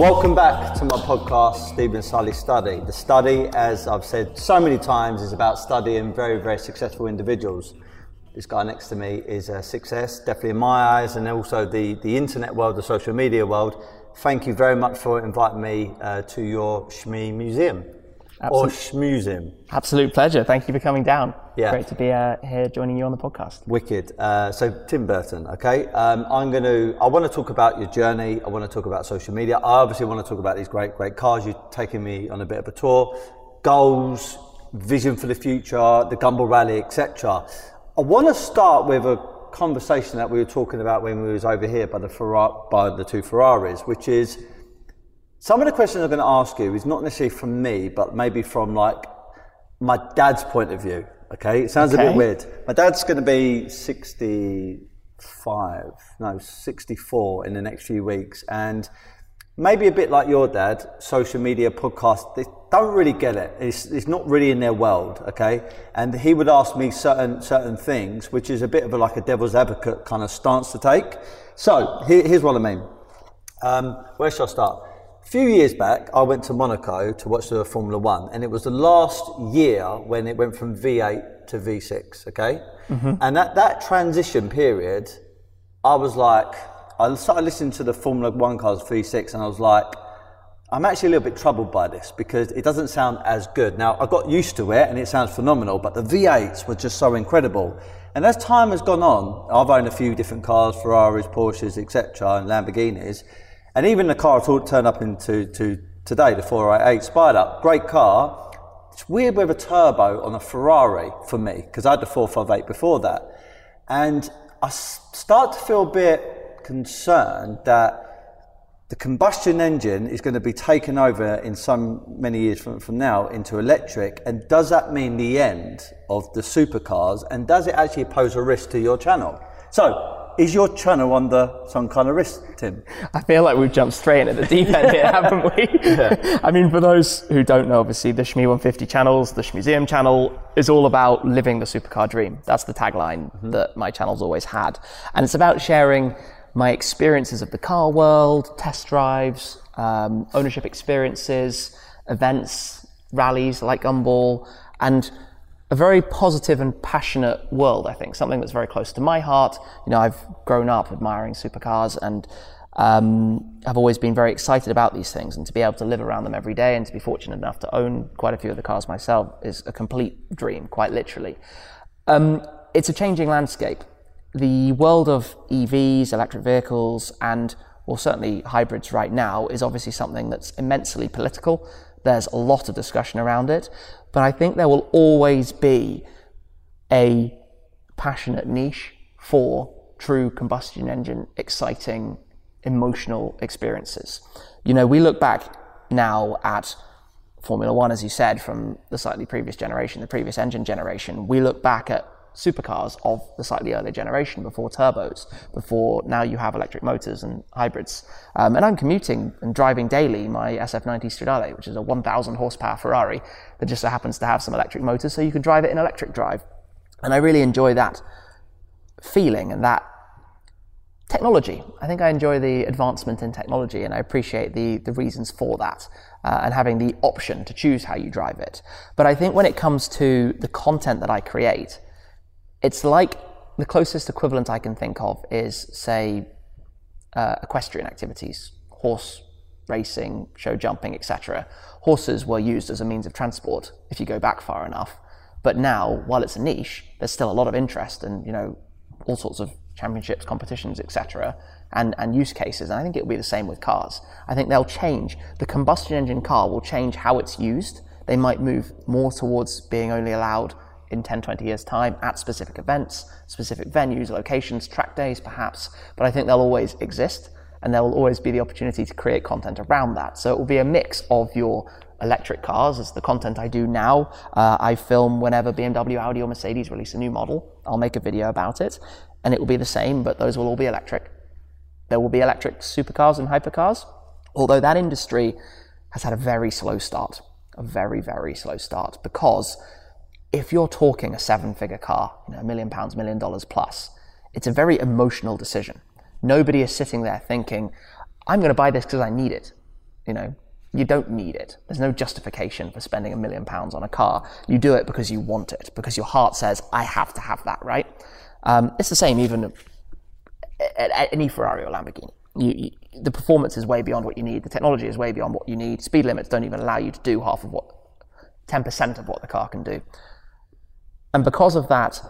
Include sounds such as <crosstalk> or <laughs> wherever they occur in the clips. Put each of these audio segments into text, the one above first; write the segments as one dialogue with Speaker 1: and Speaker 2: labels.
Speaker 1: Welcome back to my podcast, Steven Sulley Study. The study, as I've said so many times, is about studying very, very successful individuals. This guy next to me is a success, definitely in my eyes, and also the, the internet world, the social media world. Thank you very much for inviting me uh, to your Shmee Museum. Or Shmuseum.
Speaker 2: Absolute pleasure. Thank you for coming down.
Speaker 1: Yeah.
Speaker 2: Great to be uh, here joining you on the podcast.
Speaker 1: Wicked. Uh, so Tim Burton, okay. Um, I'm going to. I want to talk about your journey. I want to talk about social media. I obviously want to talk about these great, great cars. You've taken me on a bit of a tour. Goals, vision for the future, the Gumball Rally, etc. I want to start with a conversation that we were talking about when we was over here by the Ferrari, by the two Ferraris, which is some of the questions I'm going to ask you is not necessarily from me, but maybe from like my dad's point of view. Okay, it sounds a bit weird. My dad's going to be 65, no, 64 in the next few weeks, and maybe a bit like your dad, social media podcasts, they don't really get it. It's, it's not really in their world, okay? And he would ask me certain certain things, which is a bit of a, like a devil's advocate kind of stance to take. So here, here's what I mean. Um, where shall I start? A few years back, I went to Monaco to watch the Formula One, and it was the last year when it went from V8 to V6. Okay, mm-hmm. and at that transition period, I was like, I started listening to the Formula One cars V6, and I was like, I'm actually a little bit troubled by this because it doesn't sound as good. Now, I got used to it and it sounds phenomenal, but the V8s were just so incredible. And as time has gone on, I've owned a few different cars, Ferraris, Porsches, etc., and Lamborghinis. And even the car I thought turned up into to today, the 488 Spider, great car. It's weird with a turbo on a Ferrari for me because I had the 458 before that. And I start to feel a bit concerned that the combustion engine is going to be taken over in some many years from, from now into electric. And does that mean the end of the supercars? And does it actually pose a risk to your channel? So, is your channel under some kind of risk, Tim?
Speaker 2: I feel like we've jumped straight into the deep end here, <laughs> haven't we? <laughs> I mean, for those who don't know, obviously, the Shmee 150 channels, the Shmuseum channel is all about living the supercar dream. That's the tagline that my channel's always had. And it's about sharing my experiences of the car world, test drives, um, ownership experiences, events, rallies like Gumball, and a very positive and passionate world, I think, something that's very close to my heart. You know, I've grown up admiring supercars and um, I've always been very excited about these things and to be able to live around them every day and to be fortunate enough to own quite a few of the cars myself is a complete dream, quite literally. Um, it's a changing landscape. The world of EVs, electric vehicles, and well, certainly hybrids right now is obviously something that's immensely political. There's a lot of discussion around it, but I think there will always be a passionate niche for true combustion engine, exciting, emotional experiences. You know, we look back now at Formula One, as you said, from the slightly previous generation, the previous engine generation. We look back at supercars of the slightly earlier generation before turbos, before now you have electric motors and hybrids. Um, and I'm commuting and driving daily my SF90 Stradale, which is a 1,000 horsepower Ferrari that just so happens to have some electric motors, so you can drive it in electric drive. And I really enjoy that feeling and that technology. I think I enjoy the advancement in technology and I appreciate the, the reasons for that uh, and having the option to choose how you drive it. But I think when it comes to the content that I create, it's like the closest equivalent I can think of is, say, uh, equestrian activities, horse racing, show jumping, etc. Horses were used as a means of transport if you go back far enough. But now, while it's a niche, there's still a lot of interest and you know all sorts of championships, competitions, etc. And, and use cases. And I think it'll be the same with cars. I think they'll change. The combustion engine car will change how it's used. They might move more towards being only allowed in 10, 20 years' time at specific events, specific venues, locations, track days perhaps. But I think they'll always exist and there will always be the opportunity to create content around that. So it will be a mix of your electric cars as the content I do now. Uh, I film whenever BMW, Audi, or Mercedes release a new model. I'll make a video about it, and it will be the same, but those will all be electric. There will be electric supercars and hypercars, although that industry has had a very slow start, a very, very slow start, because if you're talking a seven figure car, you know, a million pounds, million dollars plus, it's a very emotional decision. Nobody is sitting there thinking, I'm going to buy this because I need it. You know, you don't need it. There's no justification for spending a million pounds on a car. You do it because you want it, because your heart says, I have to have that, right? Um, it's the same even at, at any Ferrari or Lamborghini. You, you, the performance is way beyond what you need. The technology is way beyond what you need. Speed limits don't even allow you to do half of what, 10% of what the car can do. And because of that,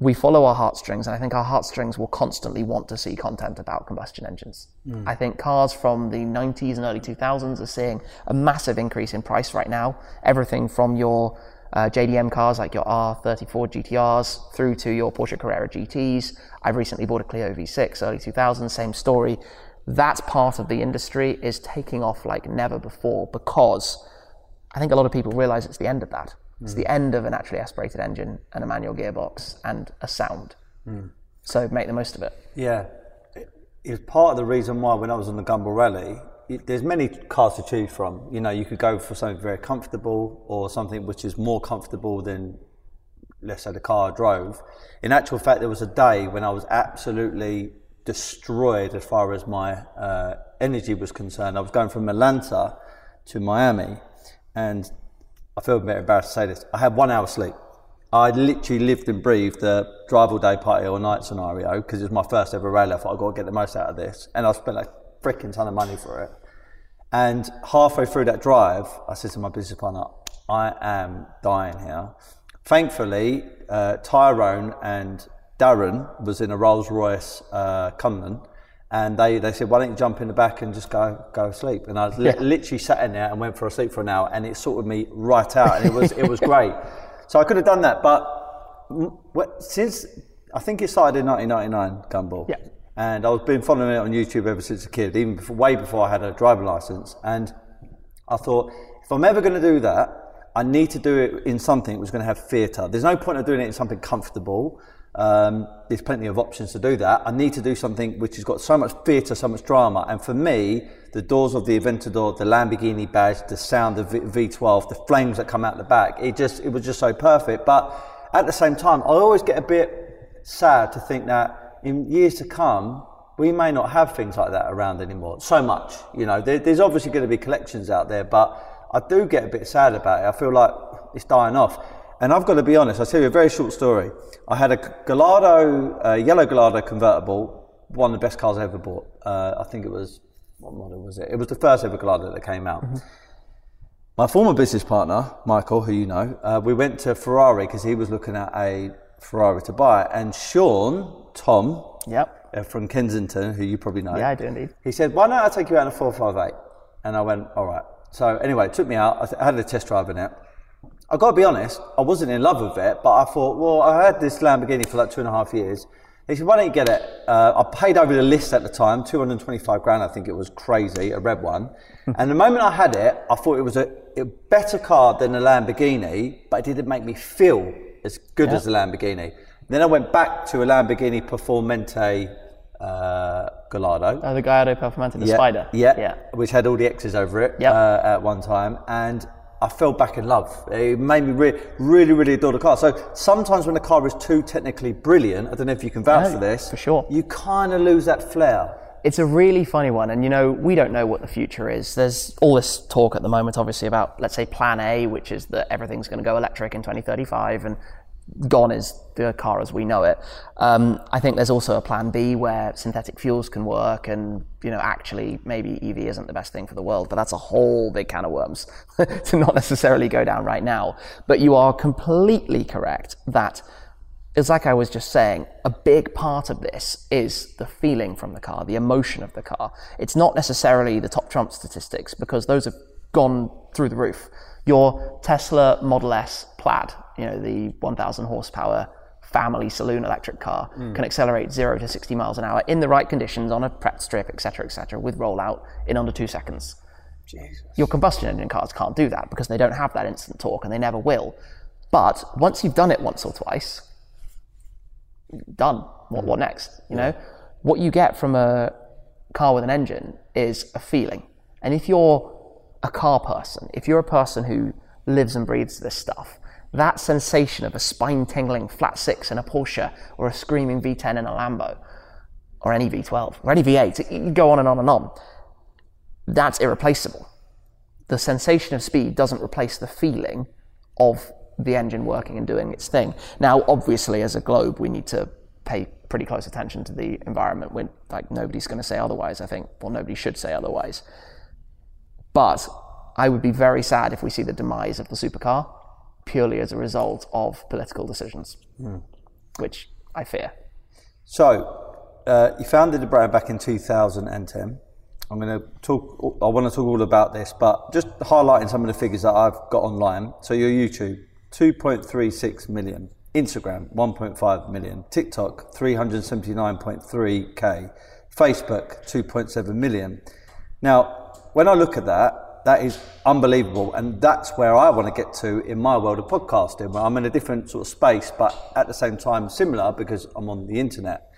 Speaker 2: we follow our heartstrings, and I think our heartstrings will constantly want to see content about combustion engines. Mm. I think cars from the 90s and early 2000s are seeing a massive increase in price right now. Everything from your uh, JDM cars like your R34 GTRs through to your Porsche Carrera GTs. I've recently bought a Clio V6, early 2000s, same story. That part of the industry is taking off like never before because I think a lot of people realize it's the end of that. It's the end of a naturally aspirated engine and a manual gearbox and a sound. So make the most of it.
Speaker 1: Yeah. It it's part of the reason why when I was on the Gumball Rally, it, there's many cars to choose from. You know, you could go for something very comfortable or something which is more comfortable than, let's say, the car I drove. In actual fact, there was a day when I was absolutely destroyed as far as my uh, energy was concerned. I was going from Atlanta to Miami, and I feel a bit embarrassed to say this. I had one hour sleep. I literally lived and breathed the drive all day, party all night scenario because it was my first ever rally. I thought I've got to get the most out of this. And I spent a freaking ton of money for it. And halfway through that drive, I said to my business partner, I am dying here. Thankfully, uh, Tyrone and Darren was in a Rolls Royce uh, and they, they said, why don't you jump in the back and just go go sleep? And I li- yeah. literally sat in there and went for a sleep for an hour, and it sorted me right out, and it was it was great. <laughs> So I could have done that, but since I think it started in 1999, Gumball.
Speaker 2: Yeah.
Speaker 1: And I've been following it on YouTube ever since a kid, even before, way before I had a driving license. And I thought, if I'm ever going to do that, I need to do it in something which was going to have theatre. There's no point of doing it in something comfortable um, there's plenty of options to do that. I need to do something which has got so much theatre, so much drama. And for me, the doors of the Aventador, the Lamborghini badge, the sound of v- V12, the flames that come out the back, it just it was just so perfect. But at the same time, I always get a bit sad to think that in years to come, we may not have things like that around anymore. So much, you know. There, there's obviously going to be collections out there, but I do get a bit sad about it. I feel like it's dying off. And I've got to be honest, I'll tell you a very short story. I had a Gallardo, a yellow Gallardo convertible, one of the best cars I ever bought. Uh, I think it was, what model was it? It was the first ever Gallardo that came out. Mm-hmm. My former business partner, Michael, who you know, uh, we went to Ferrari because he was looking at a Ferrari to buy. And Sean, Tom,
Speaker 2: yep.
Speaker 1: Uh, from Kensington, who you probably know.
Speaker 2: Yeah, I do indeed.
Speaker 1: He said, why don't I take you out in a 458? And I went, all right. So anyway, it took me out. I, th- I had a test drive in it. I've got to be honest, I wasn't in love with it, but I thought, well, I had this Lamborghini for like two and a half years. He said, why don't you get it? Uh, I paid over the list at the time, 225 grand, I think it was crazy, a red one. and the moment I had it, I thought it was a, a, better car than a Lamborghini, but it didn't make me feel as good yeah. as a Lamborghini. Then I went back to a Lamborghini Performante uh, Gallardo.
Speaker 2: Oh, the Gallardo Performante, the
Speaker 1: yeah,
Speaker 2: Spider.
Speaker 1: Yeah, yeah, which had all the X's over it
Speaker 2: yep.
Speaker 1: uh, at one time. And I fell back in love. It made me re- really, really adore the car. So sometimes when the car is too technically brilliant, I don't know if you can vouch for this.
Speaker 2: For sure.
Speaker 1: You kind of lose that flair.
Speaker 2: It's a really funny one, and you know we don't know what the future is. There's all this talk at the moment, obviously, about let's say Plan A, which is that everything's going to go electric in 2035, and gone is the car as we know it. Um, I think there's also a plan B where synthetic fuels can work, and you know, actually, maybe EV isn't the best thing for the world, but that's a whole big can of worms <laughs> to not necessarily go down right now. But you are completely correct that. It's like I was just saying, a big part of this is the feeling from the car, the emotion of the car. It's not necessarily the top trump statistics because those have gone through the roof. Your Tesla Model S Plaid, you know, the 1000 horsepower family saloon electric car mm. can accelerate 0 to 60 miles an hour in the right conditions on a prep strip, etc., etc., with rollout in under two seconds.
Speaker 1: Jesus.
Speaker 2: Your combustion engine cars can't do that because they don't have that instant torque and they never will. But once you've done it once or twice, done. What, what next? You know, what you get from a car with an engine is a feeling. And if you're a car person, if you're a person who lives and breathes this stuff, that sensation of a spine tingling flat six in a Porsche or a screaming V10 in a Lambo or any V12 or any V8, you go on and on and on. that's irreplaceable. The sensation of speed doesn't replace the feeling of the engine working and doing its thing. Now, obviously, as a globe, we need to pay pretty close attention to the environment. When like nobody's going to say otherwise, I think, or nobody should say otherwise. But I would be very sad if we see the demise of the supercar purely as a result of political decisions, mm. which I fear.
Speaker 1: So, uh, you founded the brand back in 2010. I'm going to talk. I want to talk all about this, but just highlighting some of the figures that I've got online. So your YouTube, 2.36 million. Instagram, 1.5 million. TikTok, 379.3k. Facebook, 2.7 million. Now, when I look at that, that is unbelievable, and that's where I want to get to in my world of podcasting. Where I'm in a different sort of space, but at the same time similar because I'm on the internet.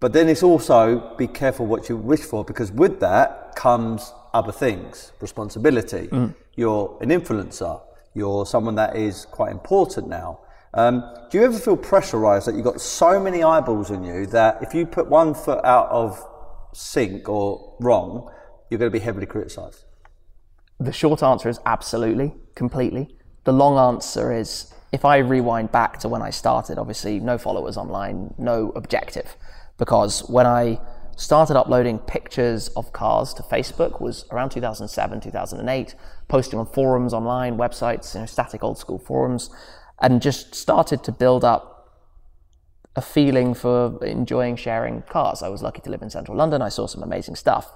Speaker 1: But then it's also be careful what you wish for because with that comes other things responsibility. Mm. You're an influencer, you're someone that is quite important now. Um, do you ever feel pressurized that you've got so many eyeballs on you that if you put one foot out of sync or wrong, you're going to be heavily criticized?
Speaker 2: The short answer is absolutely, completely. The long answer is if I rewind back to when I started, obviously, no followers online, no objective because when I started uploading pictures of cars to Facebook was around 2007, 2008, posting on forums online, websites, you know, static old school forums, and just started to build up a feeling for enjoying sharing cars. I was lucky to live in central London. I saw some amazing stuff.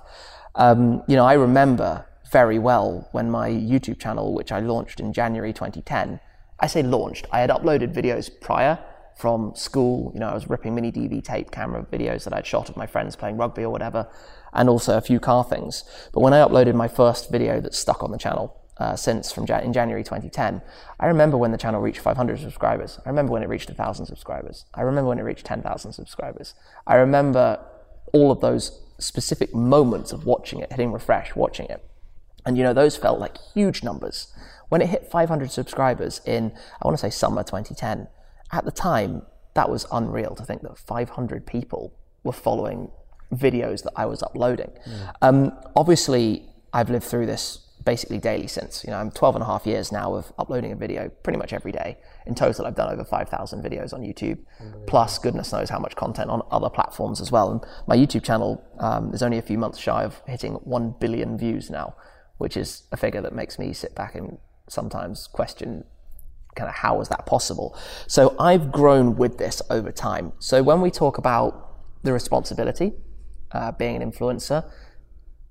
Speaker 2: Um, you know, I remember very well when my YouTube channel, which I launched in January 2010, I say launched, I had uploaded videos prior from school. You know, I was ripping mini DV tape camera videos that I'd shot of my friends playing rugby or whatever, and also a few car things. But when I uploaded my first video that stuck on the channel uh, since from Jan- in January 2010, I remember when the channel reached 500 subscribers. I remember when it reached 1,000 subscribers. I remember when it reached 10,000 subscribers. I remember all of those specific moments of watching it, hitting refresh, watching it. And you know, those felt like huge numbers. When it hit 500 subscribers in, I want to say summer 2010, at the time, that was unreal to think that 500 people were following videos that I was uploading. Mm. Um, obviously, I've lived through this basically daily since. You know, I'm 12 and a half years now of uploading a video pretty much every day. In total, I've done over 5,000 videos on YouTube, plus goodness knows how much content on other platforms as well. And my YouTube channel um, is only a few months shy of hitting 1 billion views now, which is a figure that makes me sit back and sometimes question kind of how was that possible? So I've grown with this over time. So when we talk about the responsibility, uh, being an influencer,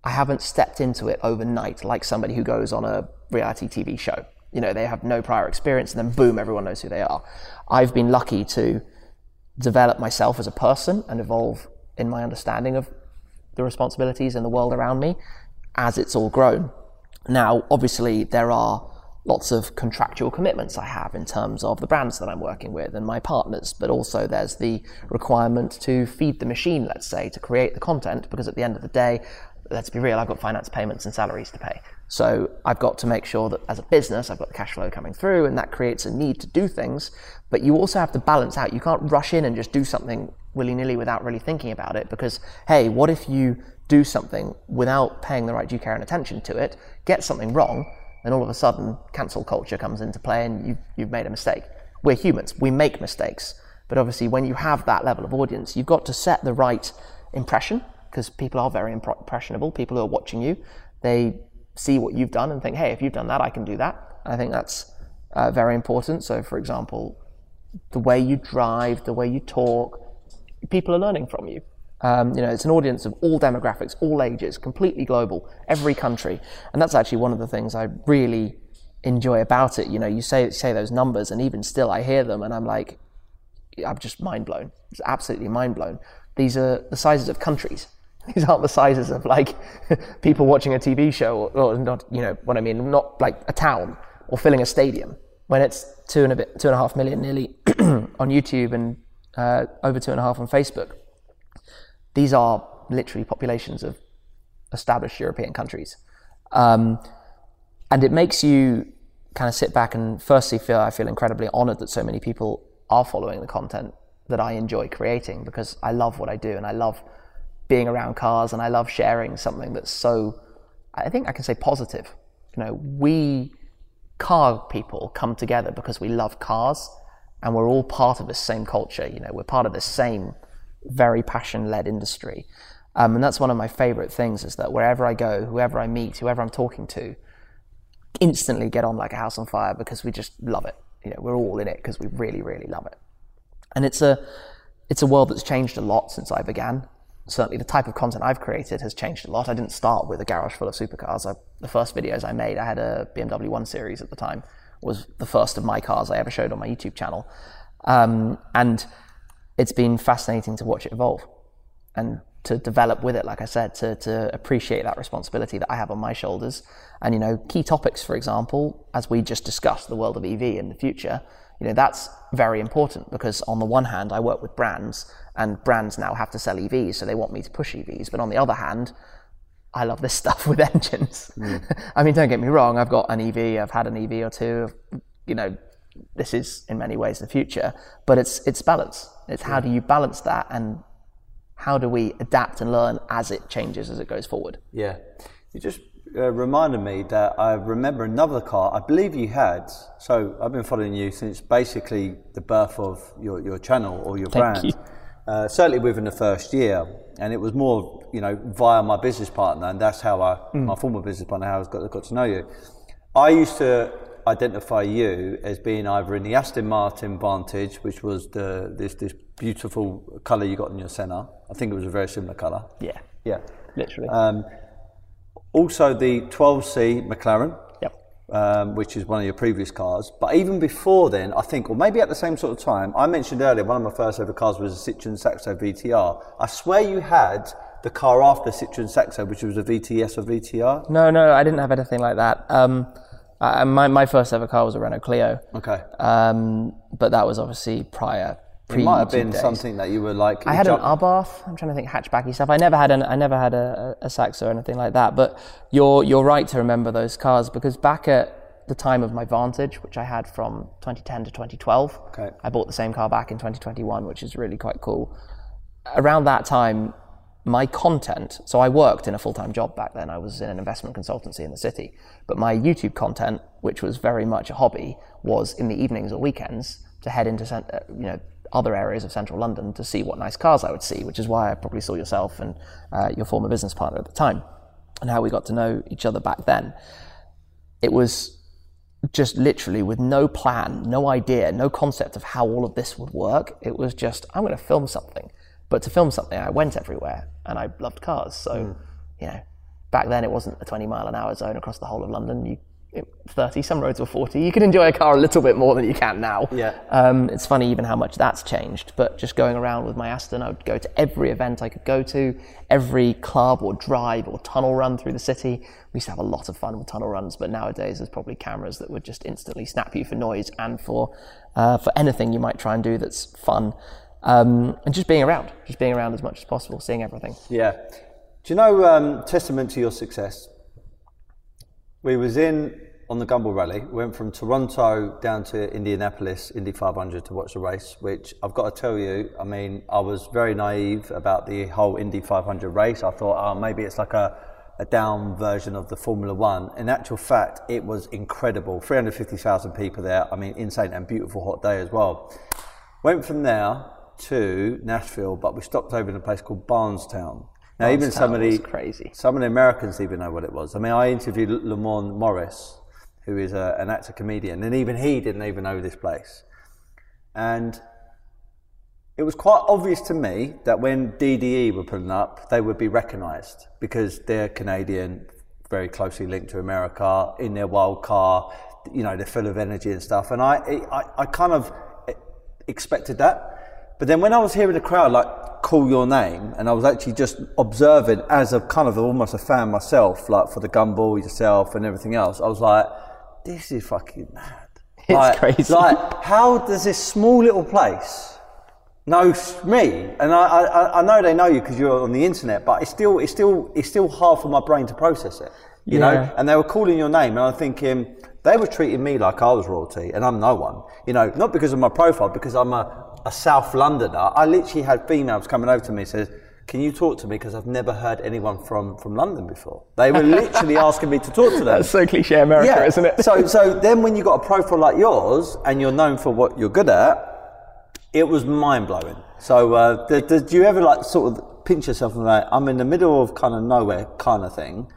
Speaker 2: I haven't stepped into it overnight like somebody who goes on a reality TV show. You know, they have no prior experience and then boom, everyone knows who they are. I've been lucky to develop myself as a person and evolve in my understanding of the responsibilities in the world around me as it's all grown. Now, obviously, there are lots of contractual commitments I have in terms of the brands that I'm working with and my partners, but also there's the requirement to feed the machine, let's say, to create the content, because at the end of the day, let's be real, I've got finance payments and salaries to pay. So I've got to make sure that as a business, I've got the cash flow coming through, and that creates a need to do things. But you also have to balance out. You can't rush in and just do something willy nilly without really thinking about it, because hey, what if you do something without paying the right due care and attention to it, get something wrong, then all of a sudden cancel culture comes into play and you've, you've made a mistake. We're humans, we make mistakes. But obviously, when you have that level of audience, you've got to set the right impression because people are very impressionable. People who are watching you, they see what you've done and think, hey, if you've done that, I can do that. I think that's uh, very important. So, for example, the way you drive, the way you talk, people are learning from you. Um, you know, it's an audience of all demographics, all ages, completely global, every country, and that's actually one of the things I really enjoy about it. You know, you say say those numbers, and even still, I hear them, and I'm like, I'm just mind blown. It's absolutely mind blown. These are the sizes of countries. <laughs> These aren't the sizes of like <laughs> people watching a TV show, or, or not. You know what I mean? Not like a town or filling a stadium. When it's two and a bit, two and a half million nearly <clears throat> on YouTube and uh, over two and a half on Facebook these are literally populations of established European countries. Um, and it makes you kind of sit back and firstly feel I feel incredibly honored that so many people are following the content that I enjoy creating because I love what I do and I love being around cars and I love sharing something that's so I think I can say positive. You know, we car people come together because we love cars and we're all part of the same culture. You know, we're part of the same very passion led industry. Um, and that's one of my favorite things is that wherever I go, whoever I meet, whoever I'm talking to, instantly get on like a house on fire because we just love it. You know, we're all in it because we really, really love it. And it's a, it's a world that's changed a lot since I began certainly the type of content I've created has changed a lot. I didn't start with a garage full of supercars. I, the first videos I made, I had a BMW 1 Series at the time, was the first of my cars I ever showed on my YouTube channel. Um, and it's been fascinating to watch it evolve and to develop with it, like I said, to, to appreciate that responsibility that I have on my shoulders. And, you know, key topics, for example, as we just discussed, the world of EV in the future, you know, that's very important because on the one hand, I work with brands and brands now have to sell EVs, so they want me to push EVs. But on the other hand, I love this <laughs> stuff with <laughs> engines. Mm. <laughs> I mean, don't get me wrong, I've got an EV, I've had an EV or two, you know, this is in many ways the future, but it's it's balance. It's how do you balance that and how do we adapt and learn as it changes as it goes forward?
Speaker 1: Yeah. You just uh, reminded me that I remember another car I believe you had. So I've been following you since basically the birth of your, your channel or your
Speaker 2: Thank
Speaker 1: brand.
Speaker 2: You.
Speaker 1: Uh, certainly within the first year, and it was more, you know, via my business partner, and that's how I, mm. my former business partner, how I got, got to know you. I used to identify you as being either in the Aston Martin Vantage, which was the this this beautiful colour you got in your centre. I think it was a very similar colour.
Speaker 2: Yeah,
Speaker 1: yeah,
Speaker 2: literally. Um,
Speaker 1: also, the 12C McLaren, um, which is one of your previous cars. But even before then, I think, or maybe at the same sort of time, I mentioned earlier one of my first ever cars was a Citroen Saxo VTR. I swear you had the car after Citroen Saxo, which was a VTS or VTR.
Speaker 2: No, no, I didn't have anything like that. Um, I, my, my first ever car was a Renault Clio.
Speaker 1: Okay. Um,
Speaker 2: but that was obviously prior
Speaker 1: it might have been days. something that you were like.
Speaker 2: I had jump- an Abarth. I'm trying to think hatchbacky stuff. I never had an. I never had a, a, a Saxo or anything like that. But you're you're right to remember those cars because back at the time of my Vantage, which I had from 2010 to 2012, okay. I bought the same car back in 2021, which is really quite cool. Around that time, my content. So I worked in a full time job back then. I was in an investment consultancy in the city, but my YouTube content, which was very much a hobby, was in the evenings or weekends to head into uh, you know other areas of central London to see what nice cars I would see, which is why I probably saw yourself and uh, your former business partner at the time, and how we got to know each other back then. It was just literally with no plan, no idea, no concept of how all of this would work. It was just, I'm going to film something. But to film something, I went everywhere and I loved cars. So, mm. you know, back then it wasn't a 20 mile an hour zone across the whole of London. You 30, some roads were 40. You could enjoy a car a little bit more than you can now.
Speaker 1: Yeah. Um,
Speaker 2: it's funny even how much that's changed. But just going around with my Aston, I would go to every event I could go to, every club or drive or tunnel run through the city. We used to have a lot of fun with tunnel runs, but nowadays there's probably cameras that would just instantly snap you for noise and for uh, for anything you might try and do that's fun. Um, and just being around, just being around as much as possible, seeing everything.
Speaker 1: Yeah. Do you know, um, testament to your success, we was in on the Gumball Rally. We went from Toronto down to Indianapolis, Indy 500 to watch the race, which I've got to tell you, I mean, I was very naive about the whole Indy 500 race. I thought, oh, maybe it's like a, a down version of the Formula One. In actual fact, it was incredible. 350,000 people there. I mean, insane and beautiful hot day as well. Went from there to Nashville, but we stopped over in a place called Bardstown. Now, even some of the
Speaker 2: crazy.
Speaker 1: some of the Americans even know what it was. I mean, I interviewed Lamorne Morris, who is a, an actor comedian, and even he didn't even know this place. And it was quite obvious to me that when DDE were putting up, they would be recognised because they're Canadian, very closely linked to America, in their wild car. You know, they're full of energy and stuff. And I, I, I kind of expected that. But then when I was hearing the crowd like call your name, and I was actually just observing as a kind of almost a fan myself, like for the gumball yourself and everything else, I was like, this is fucking mad. <laughs>
Speaker 2: It's like, crazy.
Speaker 1: Like, how does this small little place know me? And I, I, I know they know you because you're on the internet, but it's still, it's still, it's still hard for my brain to process it. You yeah. know, and they were calling your name, and I'm thinking they were treating me like I was royalty, and I'm no one. You know, not because of my profile, because I'm a, a South Londoner. I literally had females coming over to me and says, can you talk to me? Because I've never heard anyone from, from London before. They were literally <laughs> asking me to talk to them.
Speaker 2: That's so cliche America, isn't it?
Speaker 1: so, so then when you've got a profile like yours and you're known for what you're good at, it was mind blowing. So, uh, did, did you ever like sort of pinch yourself and like, I'm in the middle of kind of nowhere kind of thing,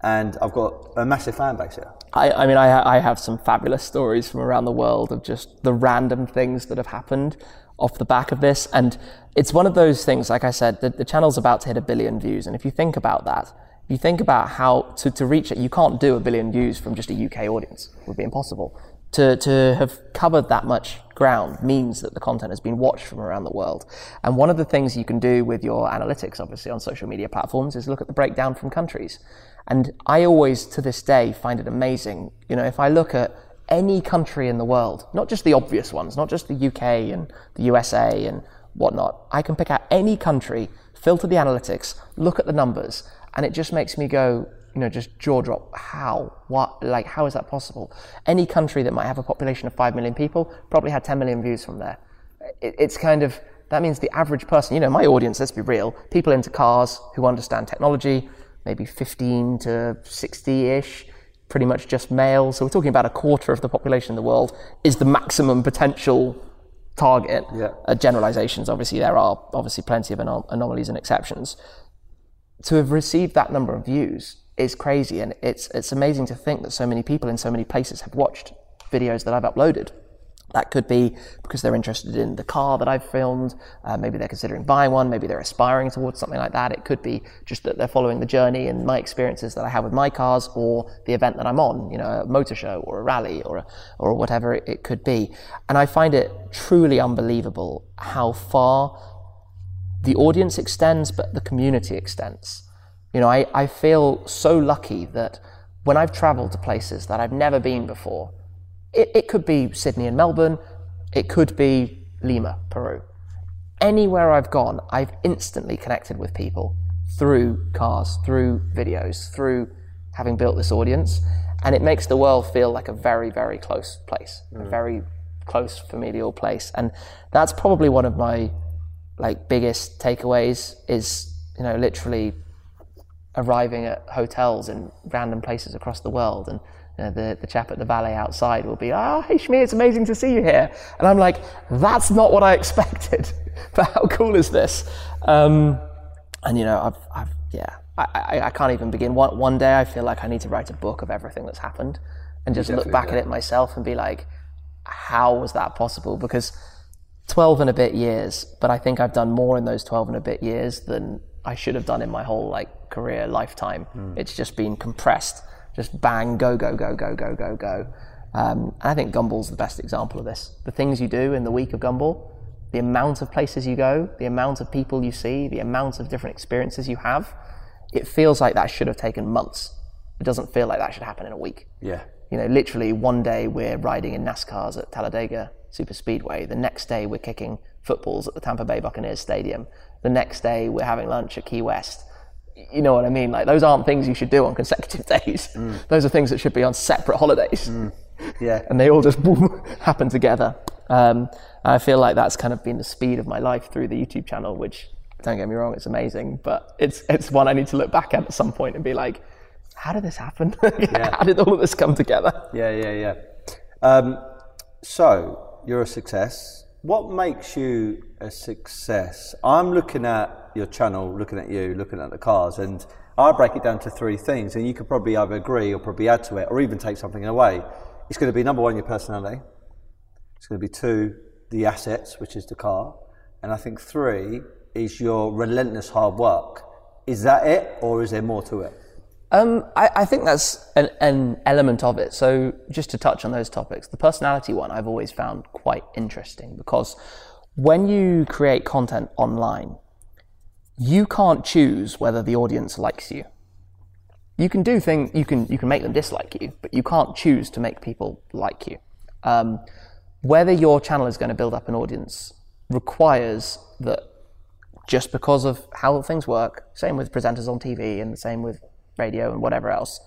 Speaker 1: and I've got a massive fan base here?
Speaker 2: I, I mean, I, I have some fabulous stories from around the world of just the random things that have happened off the back of this. And it's one of those things, like I said, the, the channel's about to hit a billion views. And if you think about that, if you think about how to, to reach it, you can't do a billion views from just a UK audience. It would be impossible. To, to have covered that much ground means that the content has been watched from around the world. And one of the things you can do with your analytics, obviously, on social media platforms is look at the breakdown from countries. And I always, to this day, find it amazing. You know, if I look at any country in the world, not just the obvious ones, not just the UK and the USA and whatnot, I can pick out any country, filter the analytics, look at the numbers, and it just makes me go, you know, just jaw drop. How? What? Like, how is that possible? Any country that might have a population of 5 million people probably had 10 million views from there. It, it's kind of, that means the average person, you know, my audience, let's be real, people into cars who understand technology, maybe 15 to 60 ish, pretty much just male. So we're talking about a quarter of the population in the world is the maximum potential target.
Speaker 1: Yeah.
Speaker 2: Uh, generalizations, obviously, there are obviously plenty of anom- anomalies and exceptions. To have received that number of views is crazy, and it's it's amazing to think that so many people in so many places have watched videos that I've uploaded. That could be because they're interested in the car that I've filmed. Uh, maybe they're considering buying one. Maybe they're aspiring towards something like that. It could be just that they're following the journey and my experiences that I have with my cars or the event that I'm on, you know, a motor show or a rally or, a, or whatever it, it could be. And I find it truly unbelievable how far the audience extends, but the community extends. You know, I, I feel so lucky that when I've traveled to places that I've never been before, it, it could be Sydney and Melbourne, it could be Lima, Peru. Anywhere I've gone, I've instantly connected with people through cars, through videos, through having built this audience. And it makes the world feel like a very, very close place, a mm. very close familial place. And that's probably one of my like biggest takeaways is, you know, literally arriving at hotels in random places across the world and you know, the, the chap at the valet outside will be, ah, oh, hey Shmee, it's amazing to see you here. And I'm like, that's not what I <laughs> expected. <laughs> but how cool is this? Um, and you know, I've, I've yeah, I, I, I, can't even begin. One, one day I feel like I need to write a book of everything that's happened and just look back at it myself and be like, how was that possible? Because 12 and a bit years, but I think I've done more in those 12 and a bit years than I should have done in my whole like career lifetime. Mm. It's just been compressed just bang, go, go, go, go, go, go, go. Um, and I think Gumball's the best example of this. The things you do in the week of Gumball, the amount of places you go, the amount of people you see, the amount of different experiences you have, it feels like that should have taken months. It doesn't feel like that should happen in a week.
Speaker 1: Yeah.
Speaker 2: You know, literally one day we're riding in NASCARs at Talladega Super Speedway. The next day we're kicking footballs at the Tampa Bay Buccaneers Stadium. The next day we're having lunch at Key West you know what I mean? Like those aren't things you should do on consecutive <laughs> days. Mm. Those are things that should be on separate holidays. Mm.
Speaker 1: Yeah. <laughs>
Speaker 2: and they all just <laughs> boom, happen together. Um, I feel like that's kind of been the speed of my life through the YouTube channel, which don't get me wrong, it's amazing, but it's it's one I need to look back at at some point and be like, how did this happen? yeah. How did all of this come together?
Speaker 1: Yeah, yeah, yeah. Um, so you're a success. What makes you a success? I'm looking at your channel, looking at you, looking at the cars, and I break it down to three things, and you could probably either agree or probably add to it, or even take something away. It's going to be number one, your personality. It's going to be two, the assets, which is the car, and I think three is your relentless hard work. Is that it, or is there more to it?
Speaker 2: Um, I, I, think that's an, an, element of it. So, just to touch on those topics, the personality one I've always found quite interesting because when you create content online, you can't choose whether the audience likes you. You can do things, you can, you can make them dislike you, but you can't choose to make people like you. Um, whether your channel is going to build up an audience requires that just because of how things work, same with presenters on TV and the same with radio and whatever else,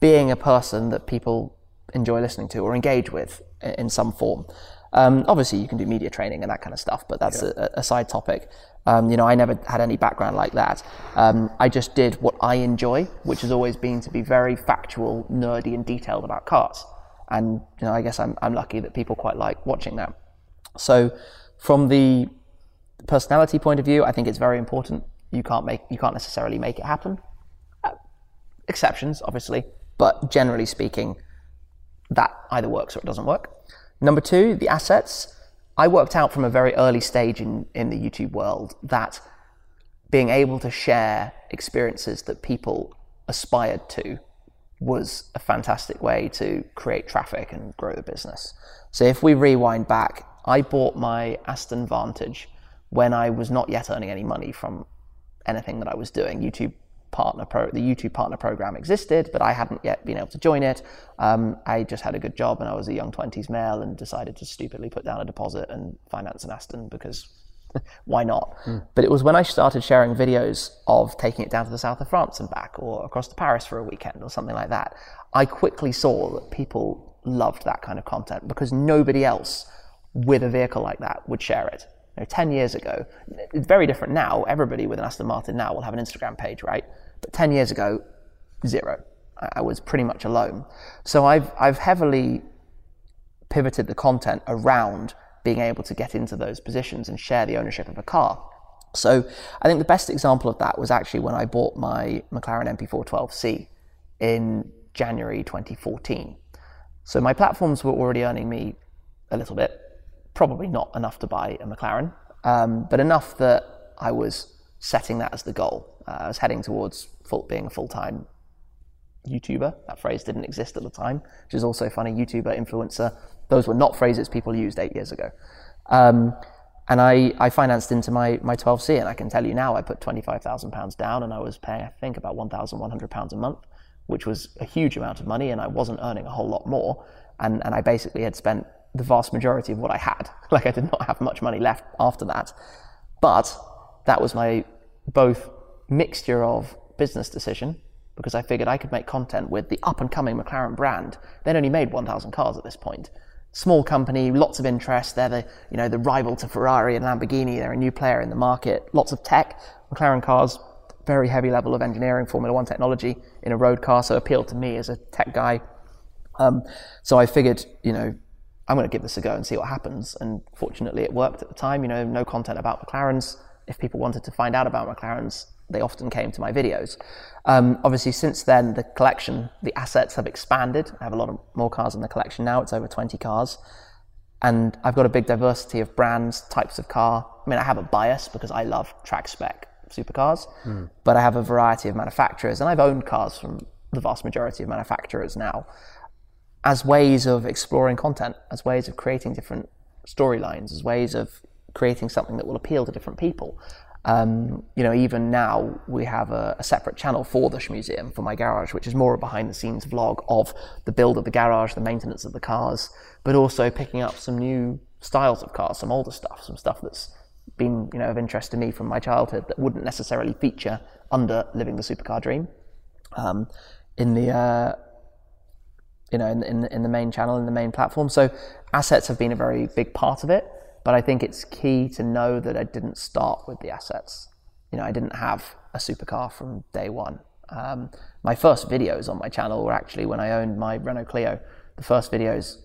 Speaker 2: being a person that people enjoy listening to or engage with in some form. Um, obviously, you can do media training and that kind of stuff, but that's yeah. a, a, side topic. Um, you know, I never had any background like that. Um, I just did what I enjoy, which has always been to be very factual, nerdy, and detailed about cars. And you know, I guess I'm, I'm lucky that people quite like watching that. So, from the personality point of view, I think it's very important. You can't make you can't necessarily make it happen. Exceptions, obviously, but generally speaking, that either works or it doesn't work. Number two, the assets. I worked out from a very early stage in, in the YouTube world that being able to share experiences that people aspired to was a fantastic way to create traffic and grow the business. So if we rewind back, I bought my Aston Vantage when I was not yet earning any money from anything that I was doing. YouTube partner pro, the YouTube partner program existed, but I hadn't yet been able to join it. Um, I just had a good job and I was a young 20s male and decided to stupidly put down a deposit and finance an Aston because <laughs> why not? Mm. But it was when I started sharing videos of taking it down to the south of France and back or across to Paris for a weekend or something like that. I quickly saw that people loved that kind of content because nobody else with a vehicle like that would share it. You know, 10 years ago, it's very different now. Everybody with an Aston Martin now will have an Instagram page, right? But 10 years ago, zero. I was pretty much alone. So I've, I've heavily pivoted the content around being able to get into those positions and share the ownership of a car. So I think the best example of that was actually when I bought my McLaren MP412C in January 2014. So my platforms were already earning me a little bit, probably not enough to buy a McLaren, um, but enough that I was setting that as the goal. Uh, I was heading towards full, being a full time YouTuber. That phrase didn't exist at the time, which is also funny. YouTuber, influencer, those were not phrases people used eight years ago. Um, and I, I financed into my, my 12C, and I can tell you now, I put £25,000 down, and I was paying, I think, about £1,100 a month, which was a huge amount of money, and I wasn't earning a whole lot more. And, and I basically had spent the vast majority of what I had. <laughs> Like, I did not have much money left after that. But that was my both mixture of business decision because I figured I could make content with the up and coming McLaren brand. They'd only made 1,000 cars at this point. Small company, lots of interest. They're the, you know, the rival to Ferrari and Lamborghini. They're a new player in the market. Lots of tech. McLaren cars, very heavy level of engineering, Formula One technology in a road car. So appealed to me as a tech guy. Um, so I figured, you know, I'm going to give this a go and see what happens. And fortunately, it worked at the time. You know, no content about McLarens. If people wanted to find out about McLarens, they often came to my videos. Um, obviously, since then, the collection, the assets have expanded. I have a lot of more cars in the collection now. It's over 20 cars. And I've got a big diversity of brands, types of car. I mean, I have a bias because I love track spec supercars, mm. but I have a variety of manufacturers, and I've owned cars from the vast majority of manufacturers now as ways of exploring content, as ways of creating different storylines, as ways of creating something that will appeal to different people. Um, you know, even now we have a, a, separate channel for the Museum for my garage, which is more a behind the scenes vlog of the build of the garage, the maintenance of the cars, but also picking up some new styles of cars, some older stuff, some stuff that's been, you know, of interest to me from my childhood that wouldn't necessarily feature under Living the Supercar Dream. Um, in the, uh, you know, in, in, in the main channel, in the main platform. So assets have been a very big part of it. But I think it's key to know that I didn't start with the assets. You know, I didn't have a supercar from day one. Um, my first videos on my channel were actually when I owned my Renault Clio. The first videos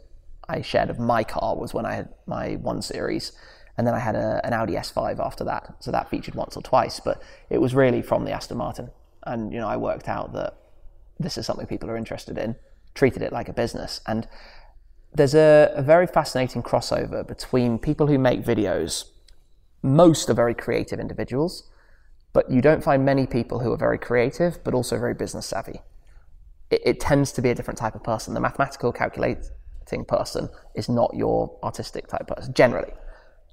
Speaker 2: I shared of my car was when I had my one series, and then I had a, an Audi S5 after that. So that featured once or twice, but it was really from the Aston Martin. And you know, I worked out that this is something people are interested in, treated it like a business, and there's a, a very fascinating crossover between people who make videos. Most are very creative individuals, but you don't find many people who are very creative but also very business savvy. It, it, tends to be a different type of person. The mathematical calculating person is not your artistic type person generally.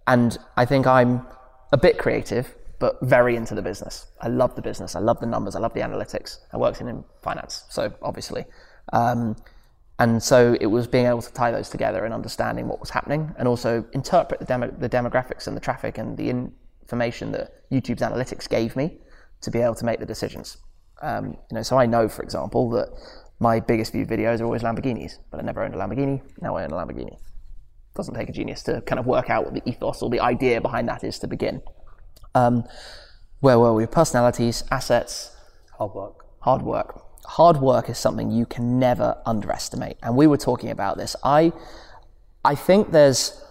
Speaker 2: And I think I'm a bit creative, but very into the business. I love the business. I love the numbers. I love the analytics. I worked in finance, so obviously. Um, and so it was being able to tie those together and understanding what was happening and also interpret the, demo, the demographics and the traffic and the information that YouTube's analytics gave me to be able to make the decisions. Um, you know, so I know, for example, that my biggest viewed videos are always Lamborghinis, but I never owned a Lamborghini. Now I own a Lamborghini. Doesn't take a genius to kind of work out what the ethos or the idea behind that is to begin. Um, where were we? Personalities, assets,
Speaker 1: Hard work.
Speaker 2: hard work. Hard work is something you can never underestimate. And we were talking about this. I, I think there's,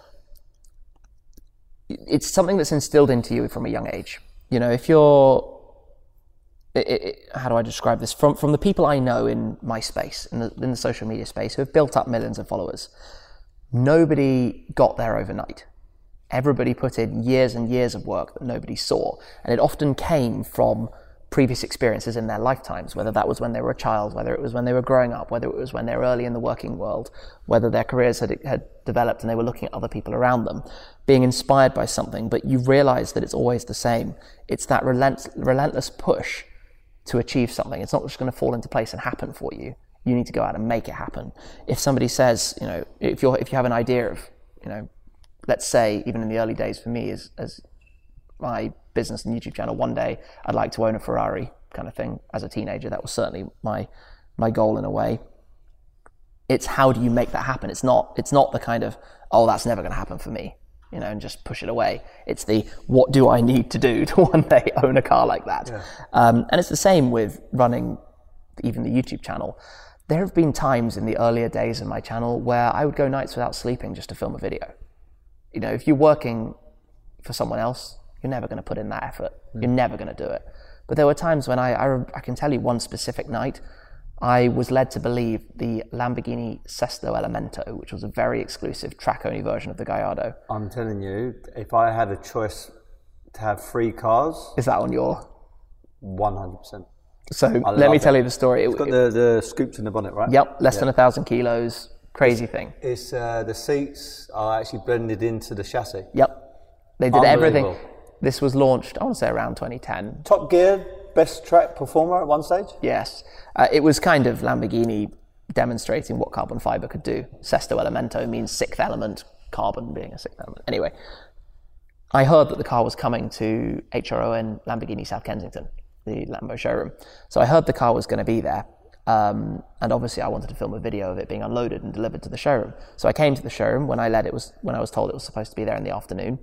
Speaker 2: it's something that's instilled into you from a young age. You know, if you're, it, it, how do I describe this? From from the people I know in my space, in the in the social media space, who have built up millions of followers, nobody got there overnight. Everybody put in years and years of work that nobody saw, and it often came from previous experiences in their lifetimes, whether that was when they were a child, whether it was when they were growing up, whether it was when they were early in the working world, whether their careers had, had developed and they were looking at other people around them, being inspired by something, but you realize that it's always the same. It's that relent- relentless push to achieve something. It's not just going to fall into place and happen for you. You need to go out and make it happen. If somebody says, you know, if you're if you have an idea of, you know, let's say even in the early days for me as as my business and YouTube channel, one day I'd like to own a Ferrari kind of thing as a teenager. That was certainly my my goal in a way. It's how do you make that happen? It's not it's not the kind of oh that's never going to happen for me, you know, and just push it away. It's the what do I need to do <laughs> to one day own a car like that? Um, and it's the same with running even the YouTube channel. There have been times in the earlier days of my channel where I would go nights without sleeping just to film a video. You know, if you're working for someone else, you're never going to put in that effort. You're never going to do it. But there were times when I, I, I can tell you one specific night, I was led to believe the Lamborghini Sesto Elemento, which was a very exclusive track-only version of the Gallardo.
Speaker 1: I'm telling you, if I had a choice to have three cars,
Speaker 2: Is that on your?
Speaker 1: 100%.
Speaker 2: So let
Speaker 1: love
Speaker 2: me
Speaker 1: it.
Speaker 2: tell you the story. It's
Speaker 1: Got the, the scoops in the bonnet, right?
Speaker 2: yep, less than a thousand kilos. Crazy thing.
Speaker 1: It's uh, the seats are actually blended into the chassis.
Speaker 2: Yep, they did everything. This was launched, I want to say around 2010.
Speaker 1: Top Gear, best track performer at one stage.
Speaker 2: Yes, uh, it was kind of Lamborghini demonstrating what carbon fiber could do. Sesto elemento means sixth element, carbon being a sixth element. Anyway, I heard that the car was coming to HR Owen in Lamborghini South Kensington, the Lambo showroom. So I heard the car was going to be there. Um, and obviously, I wanted to film a video of it being unloaded and delivered to the showroom. So I came to the showroom when I led it was when I was told it was supposed to be there in the afternoon.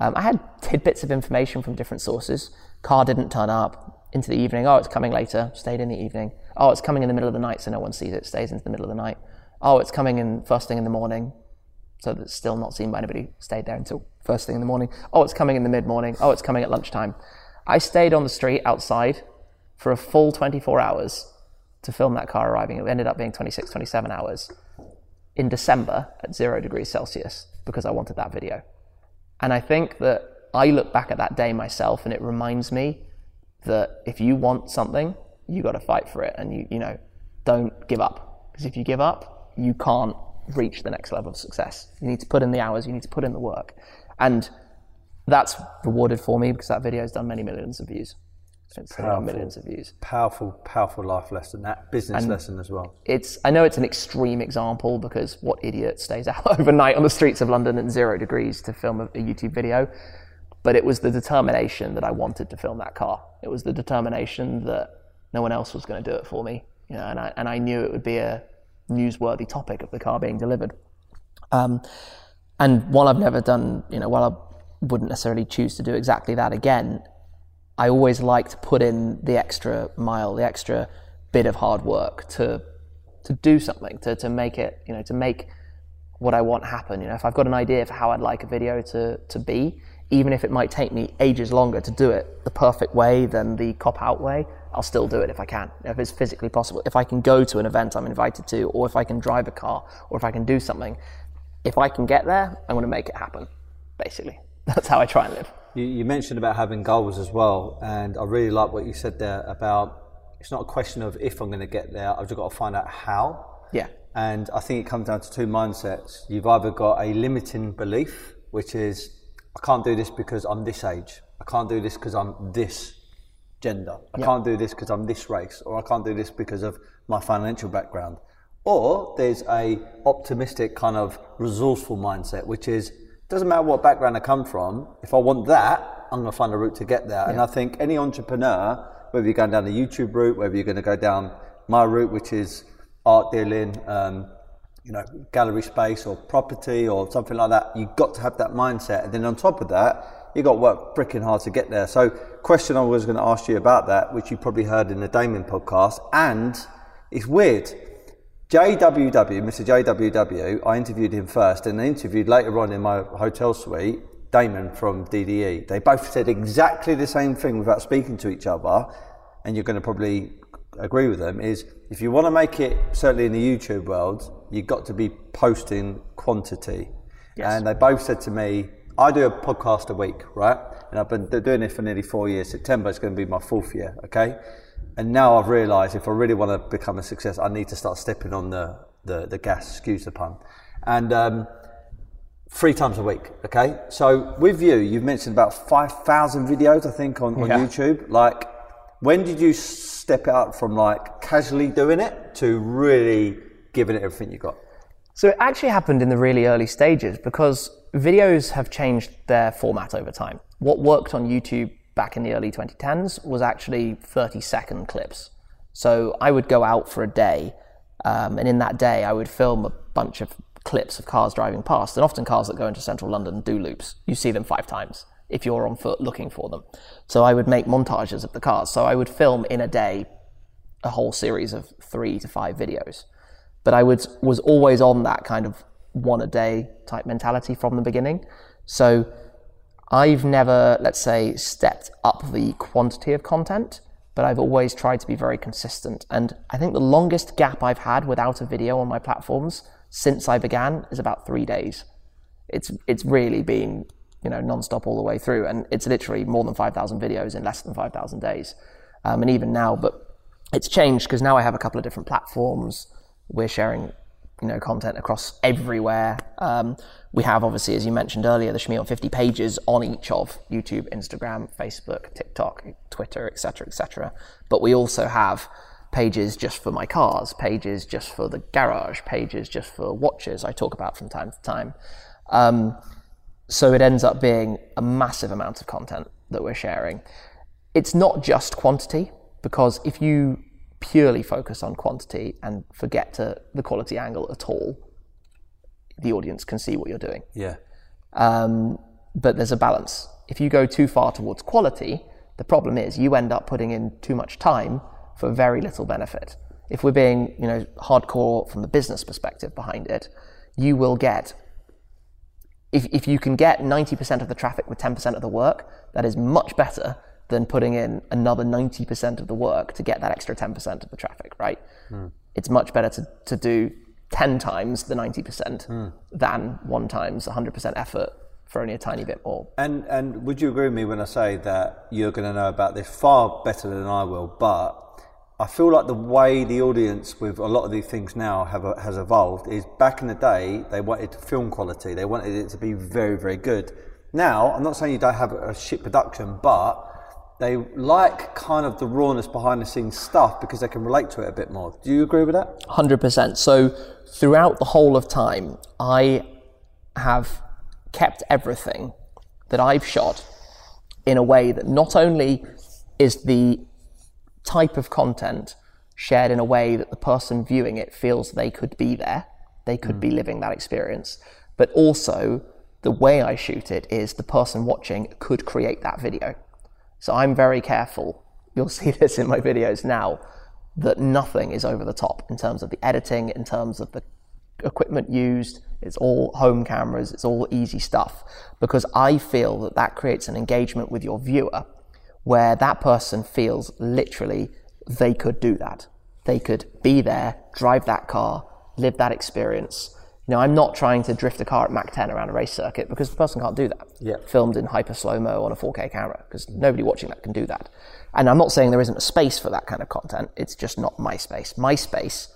Speaker 2: Um, I had tidbits of information from different sources. Car didn't turn up into the evening. Oh, it's coming later. Stayed in the evening. Oh, it's coming in the middle of the night, so no one sees it. Stays into the middle of the night. Oh, it's coming in first thing in the morning, so that's still not seen by anybody. Stayed there until first thing in the morning. Oh, it's coming in the mid morning. Oh, it's coming at lunchtime. I stayed on the street outside for a full 24 hours to film that car arriving. It ended up being 26, 27 hours in December at zero degrees Celsius because I wanted that video. And I think that I look back at that day myself and it reminds me that if you want something, you got to fight for it and you, you know, don't give up. Because if you give up, you can't reach the next level of success. You need to put in the hours, you need to put in the work. And that's rewarded for me because that video has done many millions of views. It's
Speaker 1: powerful.
Speaker 2: millions of views.
Speaker 1: Powerful, powerful life lesson. That business lesson as well.
Speaker 2: it's I know it's an extreme example because what idiot stays out <laughs> overnight on the streets of London at zero degrees to film a, a YouTube video? But it was the determination that I wanted to film that car. It was the determination that no one else was going to do it for me. You know, and I and I knew it would be a newsworthy topic of the car being delivered. Um, and while I've never done, you know, while I wouldn't necessarily choose to do exactly that again, I always like to put in the extra mile, the extra bit of hard work to to do something, to, to make it, you know, to make what I want happen. You know, if I've got an idea for how I'd like a video to, to be, even if it might take me ages longer to do it the perfect way than the cop out way, I'll still do it if I can, if it's physically possible. If I can go to an event I'm invited to, or if I can drive a car, or if I can do something, if I can get there, I'm going to make it happen, basically. <laughs> That's how I try and live.
Speaker 1: You, you mentioned about having goals as well, and I really like what you said there about it's not a question of if I'm going to get there. I've just got to find out how.
Speaker 2: Yeah.
Speaker 1: And I think it comes down to two mindsets. You've either got a limiting belief, which is I can't do this because I'm this age. I can't do this because I'm this gender. I can't do this because I'm this race, or I can't do this because of my financial background. Or there's a optimistic kind of resourceful mindset, which is doesn't matter what background I come from. If I want that, I'm going to find a route to get there. And I think any entrepreneur, whether you're going down the YouTube route, whether you're going to go down my route, which is art dealing, um, you know, gallery space or property or something like that, you've got to have that mindset. And then on top of that, you've got to work freaking hard to get there. So, question I was going to ask you about that, which you probably heard in the Damien podcast, and it's weird. JWW, Mr. JWW, I interviewed him first, and I interviewed later on in my hotel suite Damon from DDE. They both said exactly the same thing without speaking to each other, and you're going to probably agree with them. Is if you want to make it certainly in the YouTube world, you've got to be posting quantity.
Speaker 2: Yes.
Speaker 1: And they both said to me, I do a podcast a week, right? And I've been doing it for nearly four years. September is going to be my fourth year, okay? And now I've realised if I really want to become a success, I need to start stepping on the, the, the gas, excuse the pun. And um, three times a week, okay? So with you, you've mentioned about 5,000 videos, I think, on, on
Speaker 2: Yeah.
Speaker 1: YouTube. Like, when did you step out from like casually doing it to really giving it everything you got?
Speaker 2: So it actually happened in the really early stages because videos have changed their format over time. What worked on YouTube back in the early 2010s was actually 30 second clips. So I would go out for a day, um, and in that day, I would film a bunch of clips of cars driving past, and often cars that go into central London do loops. You see them five times if you're on foot looking for them. So I would make montages of the cars. So I would film in a day a whole series of three to five videos. But I would, was always on that kind of one a day type mentality from the beginning. So I've never, let's say, stepped up the quantity of content, but I've always tried to be very consistent. And I think the longest gap I've had without a video on my platforms since I began is about three days. It's it's really been you know non-stop all the way through, and it's literally more than five thousand videos in less than five thousand days. Um, and even now, but it's changed because now I have a couple of different platforms. We're sharing you know content across everywhere. Um, we have obviously, as you mentioned earlier, the Shmee 150 pages on each of YouTube, Instagram, Facebook, TikTok, Twitter, etc., etc. But we also have pages just for my cars, pages just for the garage, pages just for watches. I talk about from time to time. Um, so it ends up being a massive amount of content that we're sharing. It's not just quantity, because if you purely focus on quantity and forget to the quality angle at all, the audience can see what you're doing.
Speaker 1: Yeah.
Speaker 2: Um, but there's a balance. If you go too far towards quality, the problem is you end up putting in too much time for very little benefit. If we're being, you know, hardcore from the business perspective behind it, you will get if, if you can get 90% of the traffic with 10% of the work, that is much better than putting in another 90% of the work to get that extra 10% of the traffic, right? Hmm. It's much better to, to do 10 times the 90% hmm. than one times 100% effort for only a tiny bit more.
Speaker 1: And and would you agree with me when I say that you're going to know about this far better than I will? But I feel like the way the audience with a lot of these things now have has evolved is back in the day they wanted film quality, they wanted it to be very very good. Now I'm not saying you don't have a shit production, but they like kind of the rawness behind the scenes stuff because they can relate to it a bit more. Do you agree with that?
Speaker 2: 100%. So throughout the whole of time, I have kept everything that I've shot in a way that not only is the type of content shared in a way that the person viewing it feels they could be there, they could be hmm. living that experience, but also the way I shoot it is the person watching could create that video. So I'm very careful. You'll see <laughs> this in my videos now that nothing is over the top in terms of the editing, in terms of the equipment used. It's all home cameras, it's all easy stuff because I feel that that creates an engagement with your viewer where that person feels literally they could do that. They could be there, drive that car, live that experience. You know, I'm not trying to drift a car at Mach 10 around a race circuit because the person can't do that.
Speaker 1: Yeah.
Speaker 2: Filmed in hyper slow mo on a 4K camera because nobody watching that can do that. And I'm not saying there isn't a space for that kind of content. It's just not my space. My space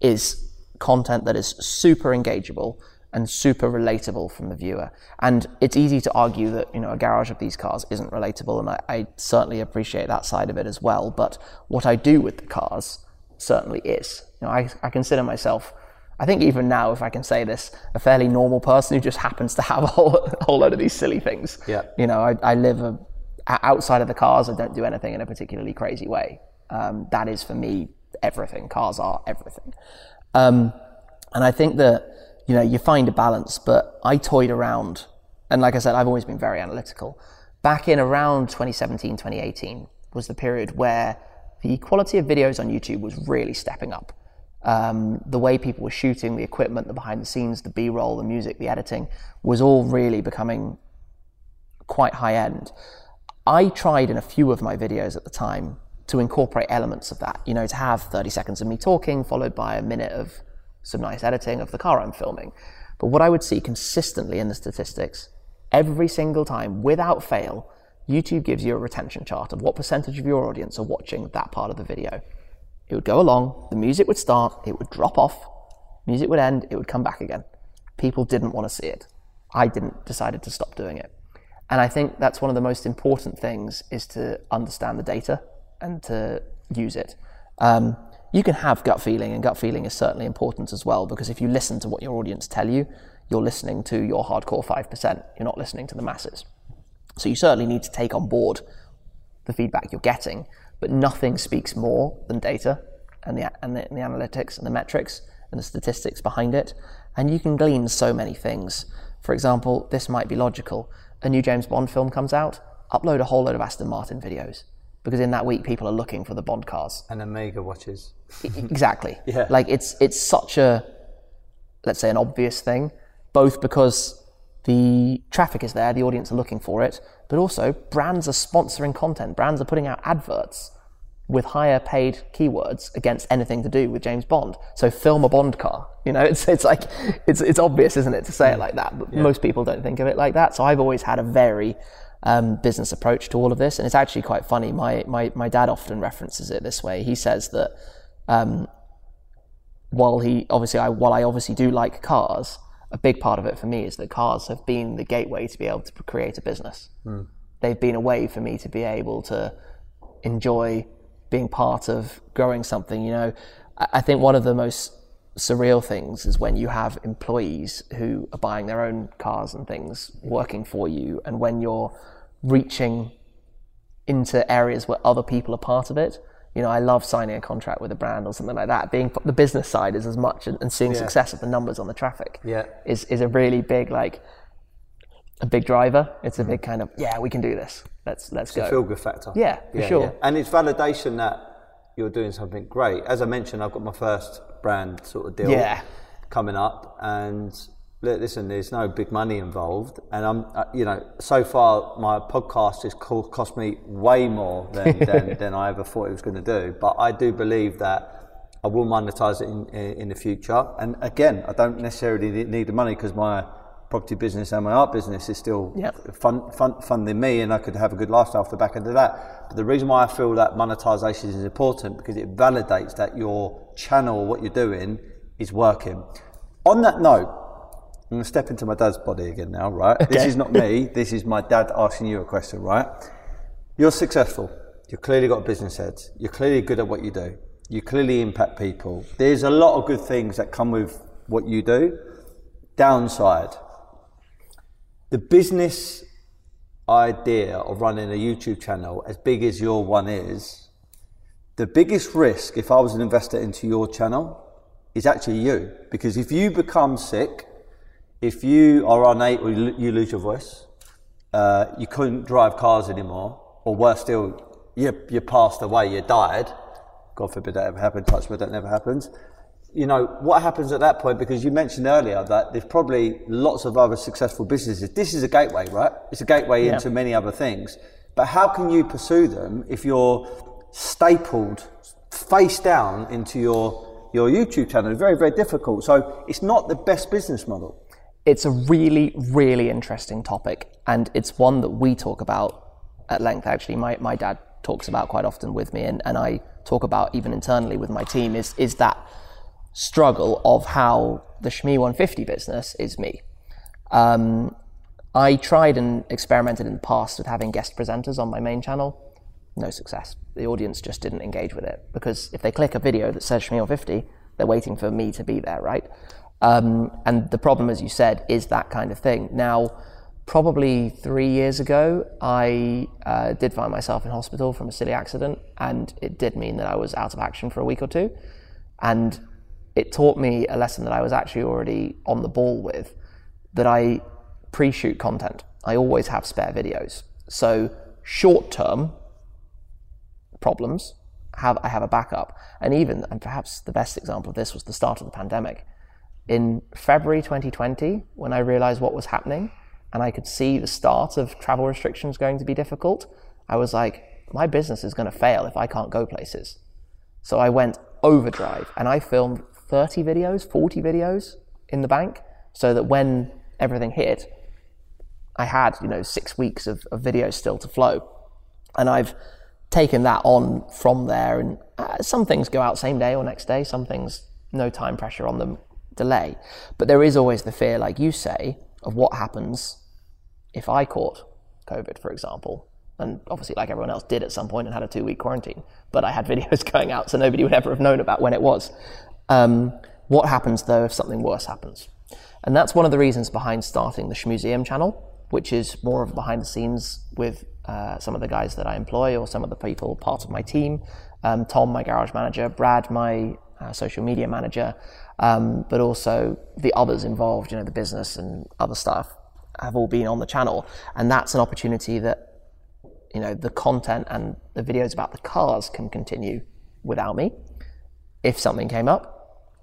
Speaker 2: is content that is super engageable and super relatable from the viewer. And it's easy to argue that you know a garage of these cars isn't relatable, and I, I certainly appreciate that side of it as well. But what I do with the cars certainly is. You know, I, I consider myself. I think even now, if I can say this, a fairly normal person who just happens to have a whole, a whole load of these silly things.
Speaker 1: Yeah.
Speaker 2: You know, I, I live a, outside of the cars. I don't do anything in a particularly crazy way. Um, that is for me everything. Cars are everything. Um, and I think that, you know, you find a balance, but I toyed around. And like I said, I've always been very analytical. back in around 2017, 2018 was the period where the quality of videos on YouTube was really stepping up. Um, the way people were shooting, the equipment, the behind the scenes, the B roll, the music, the editing was all really becoming quite high end. I tried in a few of my videos at the time to incorporate elements of that, you know, to have 30 seconds of me talking followed by a minute of some nice editing of the car I'm filming. But what I would see consistently in the statistics, every single time, without fail, YouTube gives you a retention chart of what percentage of your audience are watching that part of the video. It would go along, the music would start, it would drop off, music would end, it would come back again. People didn't want to see it. I didn't decided to stop doing it. And I think that's one of the most important things is to understand the data and to use it. Um, you can have gut feeling, and gut feeling is certainly important as well because if you listen to what your audience tell you, you're listening to your hardcore 5%. You're not listening to the masses. So you certainly need to take on board the feedback you're getting, but nothing speaks more than data and the, and the, and the analytics and the metrics and the statistics behind it. And you can glean so many things. For example, this might be logical. A new James Bond film comes out, upload a whole load of Aston Martin videos because in that week people are looking for the Bond cars.
Speaker 1: And Omega watches.
Speaker 2: exactly. <laughs>
Speaker 1: Yeah.
Speaker 2: Like it's it's such a let's say an obvious thing, both because the traffic is there, the audience are looking for it, but also brands are sponsoring content. Brands are putting out adverts with higher paid keywords against anything to do with James Bond. So film a Bond car. You know, <laughs> it's it's like it's it's obvious, isn't it, to say it like that? But most people don't think of it like that. So I've always had a very um, business approach to all of this, and it's actually quite funny. My my my dad often references it this way. He says that um, while he obviously I while I obviously do like cars, a big part of it for me is that cars have been the gateway to be able to create a business. Hmm. They've been a way for me to be able to enjoy being part of growing something. You know, I I think one of the most surreal things is when you have employees who are buying their own cars and things working for you, and when you're reaching into areas where other people are part of it. You know, I love signing a contract with a brand or something like that. Being the business side is as much, and, and seeing
Speaker 1: Yeah.
Speaker 2: success of the numbers on the traffic
Speaker 1: Yeah.
Speaker 2: is is a really big like a big driver. It's a mm-hmm. big kind of yeah, we can do this. Let's let's go.
Speaker 1: Feel good factor.
Speaker 2: Yeah, for sure.
Speaker 1: And it's validation that you're doing something great. As I mentioned, I've got my first brand sort of deal
Speaker 2: Yeah.
Speaker 1: coming up, and listen, there's no big money involved, and I'm, uh, you know, so far my podcast has cost me way more than, <laughs> than, than I ever thought it was going to do. But I do believe that I will monetize it in, in, the future. And again, I don't necessarily need- need the money because my property business and my art business is still
Speaker 2: Yep.
Speaker 1: fund, fund, funding me and I could have a good lifestyle off the back end of that. But the reason why I feel that monetization is important because it validates that your channel, what you're doing, is working. On that note, I'm going to step into my dad's body again now, right? This is not me. <laughs> This is my dad asking you a question, right? You're successful. You've clearly got a business head. You're clearly good at what you do. You clearly impact people. There's a lot of good things that come with what you do. Downside, the business idea of running a YouTube channel, as big as your one is, the biggest risk if I was an investor into your channel is actually you. Because if you become sick, if you are unable, you lo- you lose your voice, uh, you couldn't drive cars anymore, or worse still, you, you passed away, you died. God forbid that ever happened, touch wood, that never happens. You know, what happens at that point? Because you mentioned earlier that there's probably lots of other successful businesses. This is a gateway, right? It's a gateway
Speaker 2: Yeah.
Speaker 1: into many other things. But how can you pursue them if you're stapled face down into your, your YouTube channel? It's very, very difficult. So it's not the best business model.
Speaker 2: It's a really, really interesting topic, and it's one that we talk about at length. Actually, my, my dad talks about quite often with me, and, and I talk about even internally with my team. Is is that struggle of how the Shmee 150 business is me. Um, I tried and experimented in the past with having guest presenters on my main channel. No success. The audience just didn't engage with it because if they click a video that says Shmee 150, they're waiting for me to be there, right? Um, and the problem, as you said, is that kind of thing. Now, probably three years ago, I uh, did find myself in hospital from a silly accident, and it did mean that I was out of action for a week or two. And it taught me a lesson that I was actually already on the ball with that I pre shoot content. I always have spare videos. So short term problems, have I have a backup. And even, and perhaps the best example of this was the start of the pandemic. In February 2020, when I realized what was happening and I could see the start of travel restrictions going to be difficult, I was like, my business is going to fail if I can't go places. So I went overdrive and I filmed 30 videos, 40 videos in the bank so that when everything hit, I had, you know, six weeks of, of videos still to flow. And I've taken that on from there. And uh, some things go out same day or next day, some things, no time pressure on them, delay. But there is always the fear, like you say, of what happens if I caught COVID, for example. And obviously, like everyone else did at some point and had a two week quarantine. But I had <laughs> videos going out, so nobody would ever have known about when it was. Um, what happens though if something worse happens? And that's one of the reasons behind starting the Shmuseum channel, which is more of behind the scenes with uh, some of the guys that I employ or some of the people part of my team. Um, Tom, my garage manager, Brad, my uh, social media manager, um, but also the others involved, you know, the business and other stuff have all been on the channel. And that's an opportunity that, you know, the content and the videos about the cars can continue without me if something came up.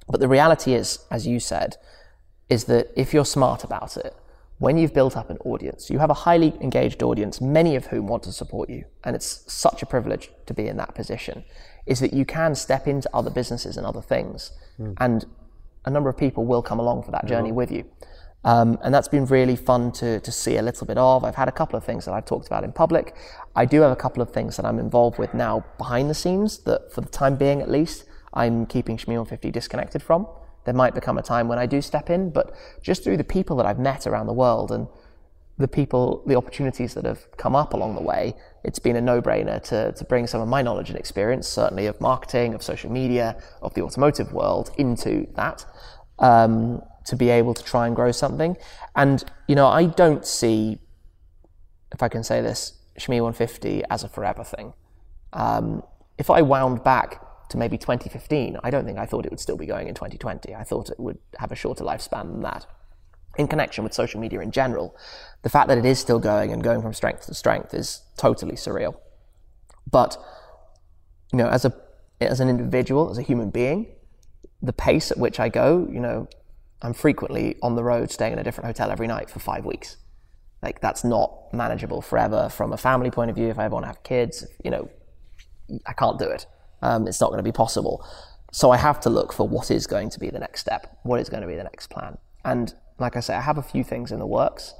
Speaker 2: But the reality is, as you said, is that if you're smart about it, when you've built up an audience, you have a highly engaged audience, many of whom want to support you, and it's such a privilege to be in that position, is that you can step into other businesses and other things, mm. and a number of people will come along for that journey with you. Um, and that's been really fun to, to see a little bit of. I've had a couple of things that I've talked about in public. I do have a couple of things that I'm involved with now behind the scenes that, for the time being at least, I'm keeping Shmee 150 disconnected from. There might become a time when I do step in, but just through the people that I've met around the world and the people, the opportunities that have come up along the way, it's been a no-brainer to, to bring some of my knowledge and experience, certainly of marketing, of social media, of the automotive world, into that, um, to be able to try and grow something. And, you know, I don't see, if I can say this, Shmee 150 as a forever thing. Um, if I wound back to maybe 2015, I don't think I thought it would still be going in 2020. I thought it would have a shorter lifespan than that. In connection with social media in general, the fact that it is still going and going from strength to strength is totally surreal. But, you know, as a as an individual, as a human being, the pace at which I go, you know, I'm frequently on the road staying in a different hotel every night for five weeks. Like that's not manageable forever from a family point of view. If I ever want to have kids, you know, I can't do it um, it's not going to be possible. So I have to look for what is going to be the next step, what is going to be the next plan. And like I say, I have a few things in the works,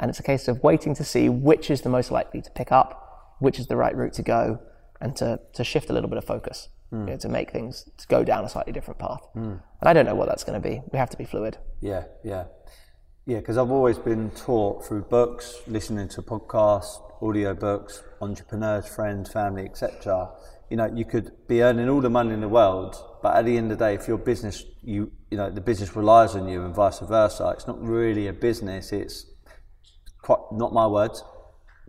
Speaker 2: and it's a case of waiting to see which is the most likely to pick up, which is the right route to go, and to, to shift a little bit of focus, mm. you know, to make things to go down a slightly different path. Mm. And I don't know what that's going to be. We have to be fluid.
Speaker 1: Yeah, yeah. Yeah, because I've always been taught through books, listening to podcasts, audio books, entrepreneurs, friends, family, etc you know, you could be earning all the money in the world, but at the end of the day, if your business, you, you know, the business relies on you and vice versa, it's not really a business. It's quite, not my words,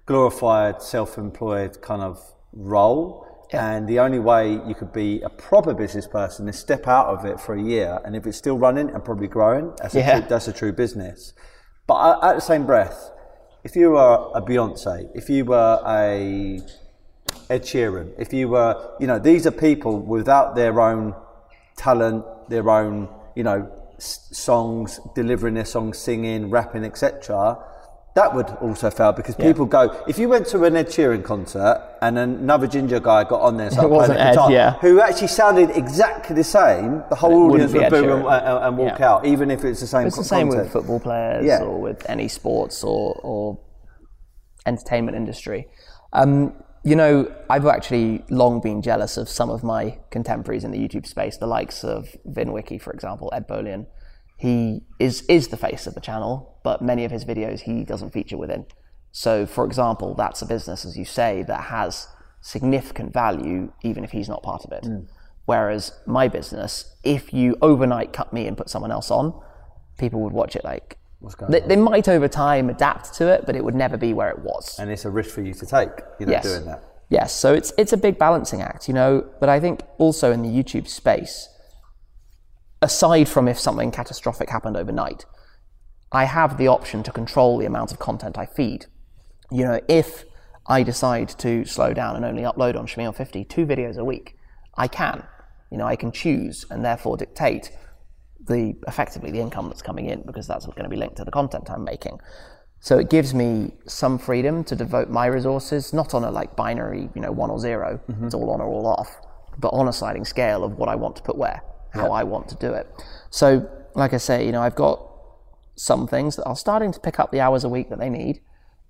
Speaker 1: glorified, self-employed kind of role. Yeah. And the only way you could be a proper business person is step out of it for a year. And if it's still running and probably growing, that's, yeah. a, true, that's a true business. But at the same breath, if you were a Beyonce, if you were a Ed Sheeran, if you were, you know, these are people without their own talent, their own, you know, s- songs, delivering their songs, singing, rapping, etc. That would also fail because yeah. people go. If you went to an Ed Sheeran concert and another ginger guy got on there, playing the Ed, guitar, yeah. who actually sounded exactly the same, the whole audience would boo and, and, walk yeah. out, even if it's the same.
Speaker 2: It's the same with football players or with any sports or, or entertainment industry. Um, you know, I've actually long been jealous of some of my contemporaries in the YouTube space, the likes of VinWiki, for example, Ed Bolian. He is, is the face of the channel, but many of his videos he doesn't feature within. So, for example, that's a business, as you say, that has significant value even if he's not part of it. Mm. Whereas my business, if you overnight cut me and put someone else on, people would watch it like, they, they, might over time adapt to it, but it would never be where it was.
Speaker 1: And it's a risk for you to take, you know, yes. doing that.
Speaker 2: Yes, so it's it's a big balancing act, you know. But I think also in the YouTube space, aside from if something catastrophic happened overnight, I have the option to control the amount of content I feed. You know, if I decide to slow down and only upload on Shmee 50 two videos a week, I can. You know, I can choose and therefore dictate the effectively the income that's coming in because that's going to be linked to the content I'm making. So it gives me some freedom to devote my resources, not on a like binary, you know, one or 0 mm-hmm. it's all on or all off, but on a sliding scale of what I want to put where, how. I want to do it. So, like I say, you know, I've got some things that are starting to pick up the hours a week that they need.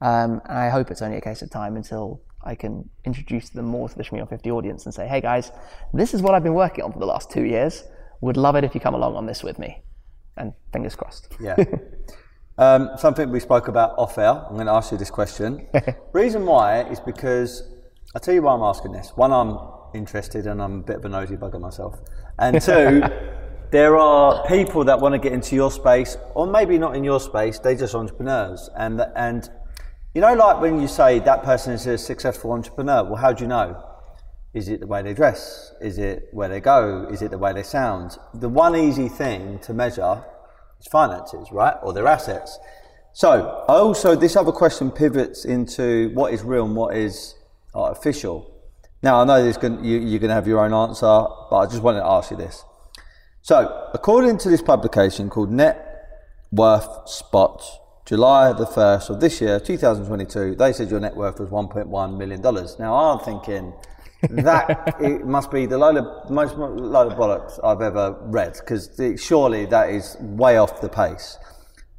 Speaker 2: Um, and I hope it's only a case of time until I can introduce them more to the Shmee 50 audience and say, hey guys, this is what I've been working on for the last two years. Would love it if you come along on this with me. And fingers crossed.
Speaker 1: Yeah. <laughs> Um, something we spoke about off air. I'm going to ask you this question. <laughs> Reason why is because I'll tell you why I'm asking this. One, I'm interested and I'm a bit of a nosy bugger myself. And two, <laughs> there are people that want to get into your space, or maybe not in your space, they're just entrepreneurs. And, and you know, like when you say that person is a successful entrepreneur, well, how do you know? Is it the way they dress? Is it where they go? Is it the way they sound? The one easy thing to measure is finances, right? Or their assets. So, also, this other question pivots into what is real and what is artificial. Now, I know this going you, you're going to have your own answer, but I just wanted to ask you this. So, according to this publication called Net Worth Spot, July the 1st of this year, 2022, they said your net worth was $1.1 million. Now, I'm thinking, that <laughs> it must be the load of most load of bollocks I've ever read because surely that is way off the pace.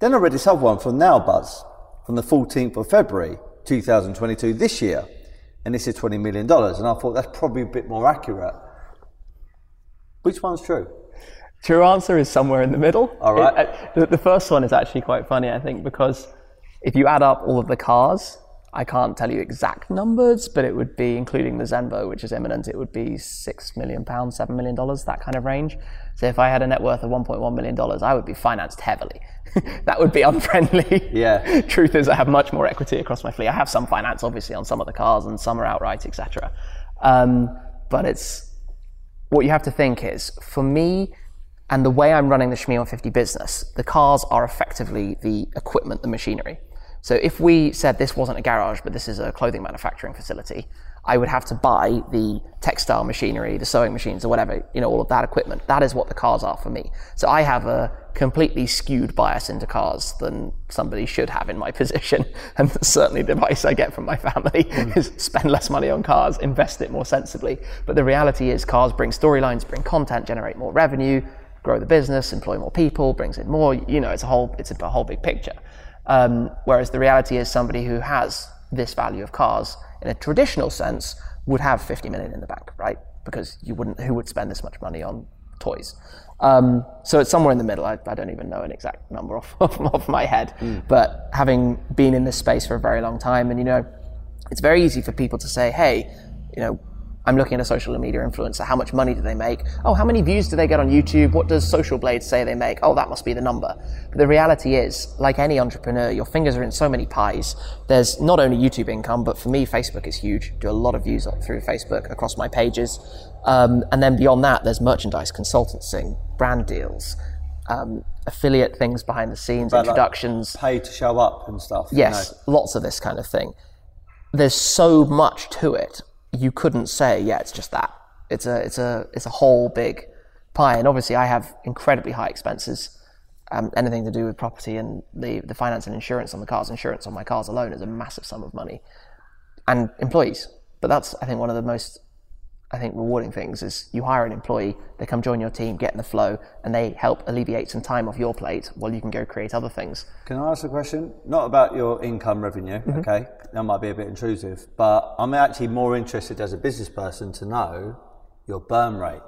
Speaker 1: Then I read this other one from NowBuzz from the 14th of February 2022 this year, and this is 20 million dollars, and I thought that's probably a bit more accurate. Which one's true?
Speaker 2: True answer is somewhere in the middle.
Speaker 1: All right. It,
Speaker 2: uh, the, the first one is actually quite funny, I think, because if you add up all of the cars I can't tell you exact numbers, but it would be, including the Zenvo, which is imminent, it would be six million pounds, seven million dollars, that kind of range. So if I had a net worth of 1.1 million dollars, I would be financed heavily. <laughs> that would be unfriendly.
Speaker 1: Yeah. <laughs>
Speaker 2: Truth is, I have much more equity across my fleet. I have some finance, obviously, on some of the cars, and some are outright, etc. Um, but it's what you have to think is, for me, and the way I'm running the Shmee 150 business, the cars are effectively the equipment, the machinery. So if we said this wasn't a garage, but this is a clothing manufacturing facility, I would have to buy the textile machinery, the sewing machines, or whatever, you know, all of that equipment. That is what the cars are for me. So I have a completely skewed bias into cars than somebody should have in my <laughs> position. And certainly the advice I get from my family mm. is spend less money on cars, invest it more sensibly. But the reality is cars bring storylines, bring content, generate more revenue, grow the business, employ more people, brings in more, you know, it's a whole, it's a whole big picture. Um, whereas the reality is somebody who has this value of cars in a traditional sense would have 50 million in the bank, right? Because you wouldn't, who would spend this much money on toys? Um, so it's somewhere in the middle. I, I, don't even know an exact number off, <laughs> off, my head. Mm. But having been in this space for a very long time, and you know, it's very easy for people to say, hey, you know, I'm looking at a social media influencer. How much money do they make? Oh, how many views do they get on YouTube? What does Social Blade say they make? Oh, that must be the number. But the reality is, like any entrepreneur, your fingers are in so many pies. There's not only YouTube income, but for me, Facebook is huge. Do a lot of views through Facebook across my pages. Um, and then beyond that, there's merchandise, consultancy, brand deals, um, affiliate things behind the scenes, but introductions.
Speaker 1: Like pay to show up and stuff.
Speaker 2: Yes, you know. lots of this kind of thing. There's so much to it you couldn't say, yeah, it's just that. It's a, it's a, it's a whole big pie. And obviously, I have incredibly high expenses. Um, anything to do with property and the, the finance and insurance on the cars, insurance on my cars alone is a massive sum of money, and employees. But that's, I think, one of the most I think rewarding things is you hire an employee, they come join your team, get in the flow, and they help alleviate some time off your plate while you can go create other things.
Speaker 1: Can I ask a question? Not about your income revenue, mm-hmm. okay? That might be a bit intrusive, but I'm actually more interested as a business person to know your burn rate.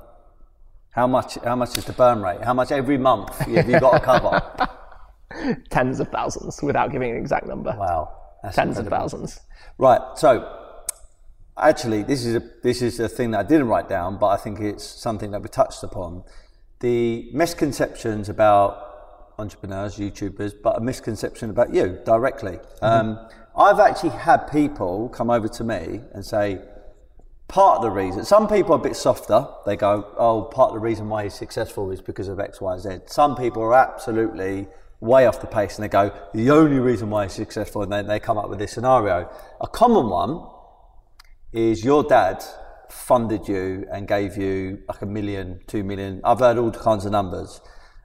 Speaker 1: How much? How much is the burn rate? How much every month have you got to cover? <laughs>
Speaker 2: Tens of thousands, without giving an exact number.
Speaker 1: Wow,
Speaker 2: Tens incredible. of thousands.
Speaker 1: Right. So actually, this is a this is a thing that I didn't write down, but I think it's something that we touched upon. The misconceptions about entrepreneurs, YouTubers, but a misconception about you directly. Mm-hmm. Um, I've actually had people come over to me and say, part of the reason, some people are a bit softer. They go, oh, part of the reason why he's successful is because of X, Y, Z. Some people are absolutely way off the pace and they go, the only reason why it's successful, and they, they come up with this scenario. A common one is your dad funded you and gave you like a million, two million. I've heard all kinds of numbers.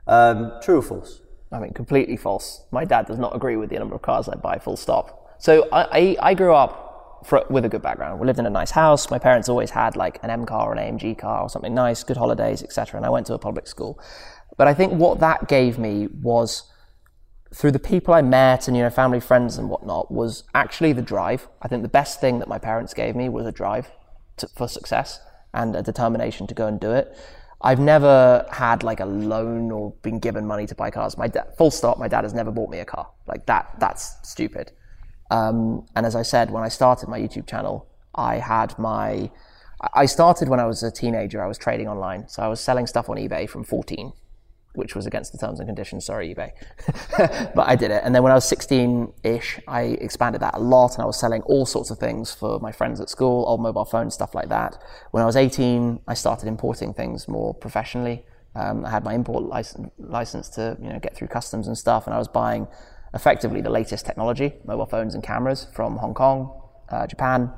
Speaker 1: Um, true or false?
Speaker 2: I mean, completely false. My dad does not agree with the number of cars I buy, full stop. So I, I, I grew up for, with a good background. We lived in a nice house. My parents always had like an M car or an AMG car or something nice, good holidays, etc. And I went to a public school. But I think what that gave me was through the people I met and you know family friends and whatnot was actually the drive. I think the best thing that my parents gave me was a drive to, for success and a determination to go and do it. I've never had like a loan or been given money to buy cars. My dad, full stop. My dad has never bought me a car. Like that. That's stupid. Um, and as I said, when I started my YouTube channel, I had my. I started when I was a teenager. I was trading online, so I was selling stuff on eBay from 14 which was against the terms and conditions. Sorry, eBay. <laughs> but I did it. And then when I was 16 ish, I expanded that a lot and I was selling all sorts of things for my friends at school, old mobile phones, stuff like that. When I was 18, I started importing things more professionally. Um, I had my import license, license to you know get through customs and stuff, and I was buying effectively the latest technology, mobile phones and cameras from Hong Kong, uh, Japan,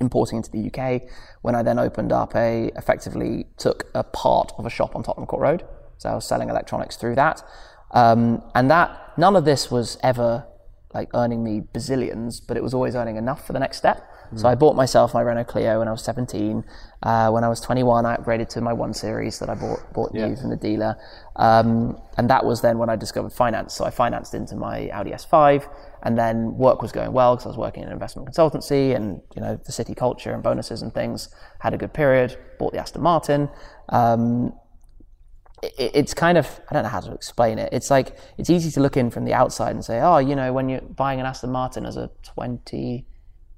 Speaker 2: importing into the UK. When I then opened up a, effectively took a part of a shop on Tottenham Court Road so I was selling electronics through that. Um, and that, none of this was ever like earning me bazillions, but it was always earning enough for the next step. Mm. So I bought myself my Renault Clio when I was 17. Uh, when I was 21, I upgraded to my one series that I bought bought yeah. new from the dealer, um, and that was then when I discovered finance. So I financed into my Audi S5, and then work was going well because I was working in an investment consultancy, and you know the city culture and bonuses and things had a good period. Bought the Aston Martin. Um, it's kind of I don't know how to explain it. It's like it's easy to look in from the outside and say, oh, you know, when you're buying an Aston Martin as a twenty,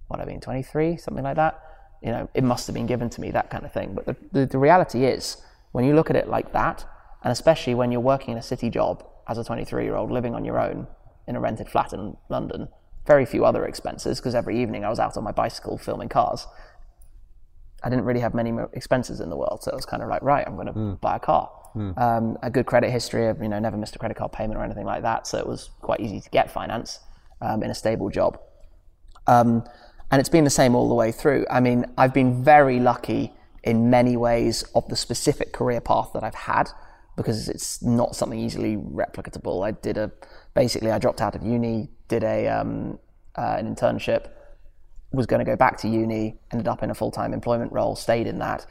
Speaker 2: what I mean, twenty three, something like that, you know, it must have been given to me, that kind of thing. But the, the, the reality is, when you look at it like that, and especially when you're working in a city job as a twenty three year old living on your own in a rented flat in London, very few other expenses because every evening I was out on my bicycle filming cars. I didn't really have many expenses in the world, so it was kind of like, right, I'm going to mm. buy a car mm. um, a good credit history. I've you know never missed a credit card payment or anything like that, so it was quite easy to get finance um, in a stable job. Um, and it's been the same all the way through. I mean, I've been very lucky in many ways of the specific career path that I've had because it's not something easily replicable. I did a basically I dropped out of uni, did a um, uh, an internship, was going to go back to uni, ended up in a full time employment role, stayed in that,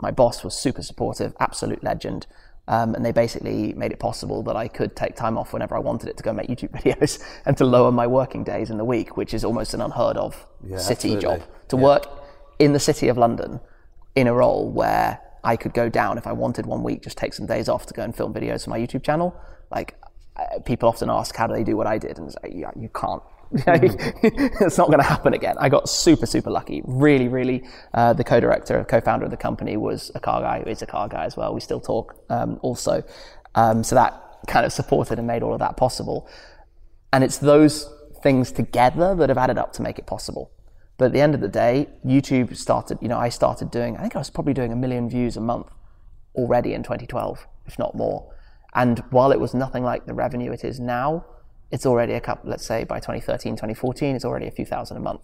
Speaker 2: my boss was super supportive, absolute legend. Um, and they basically made it possible that I could take time off whenever I wanted it to go make YouTube <laughs> videos and to lower my working days in the week, which is almost an unheard of yeah, city absolutely. job. To yeah. work in the city of London in a role where I could go down if I wanted one week, just take some days off to go and film videos for my YouTube channel. Like, people often ask, how do they do what I did? And say, yeah, you can't <laughs> it's not going to happen again. I got super, super lucky. Really, really. Uh, the co-director, co-founder of the company was a car guy. Is a car guy as well. We still talk um, also. Um, so that kind of supported and made all of that possible. And it's those things together that have added up to make it possible. But at the end of the day, YouTube started, you know, I started doing, I think I was probably doing a million views a month already in 2012, if not more. And while it was nothing like the revenue it is now, it's already a couple, let's say by 2013, 2014, it's already a few thousand a month.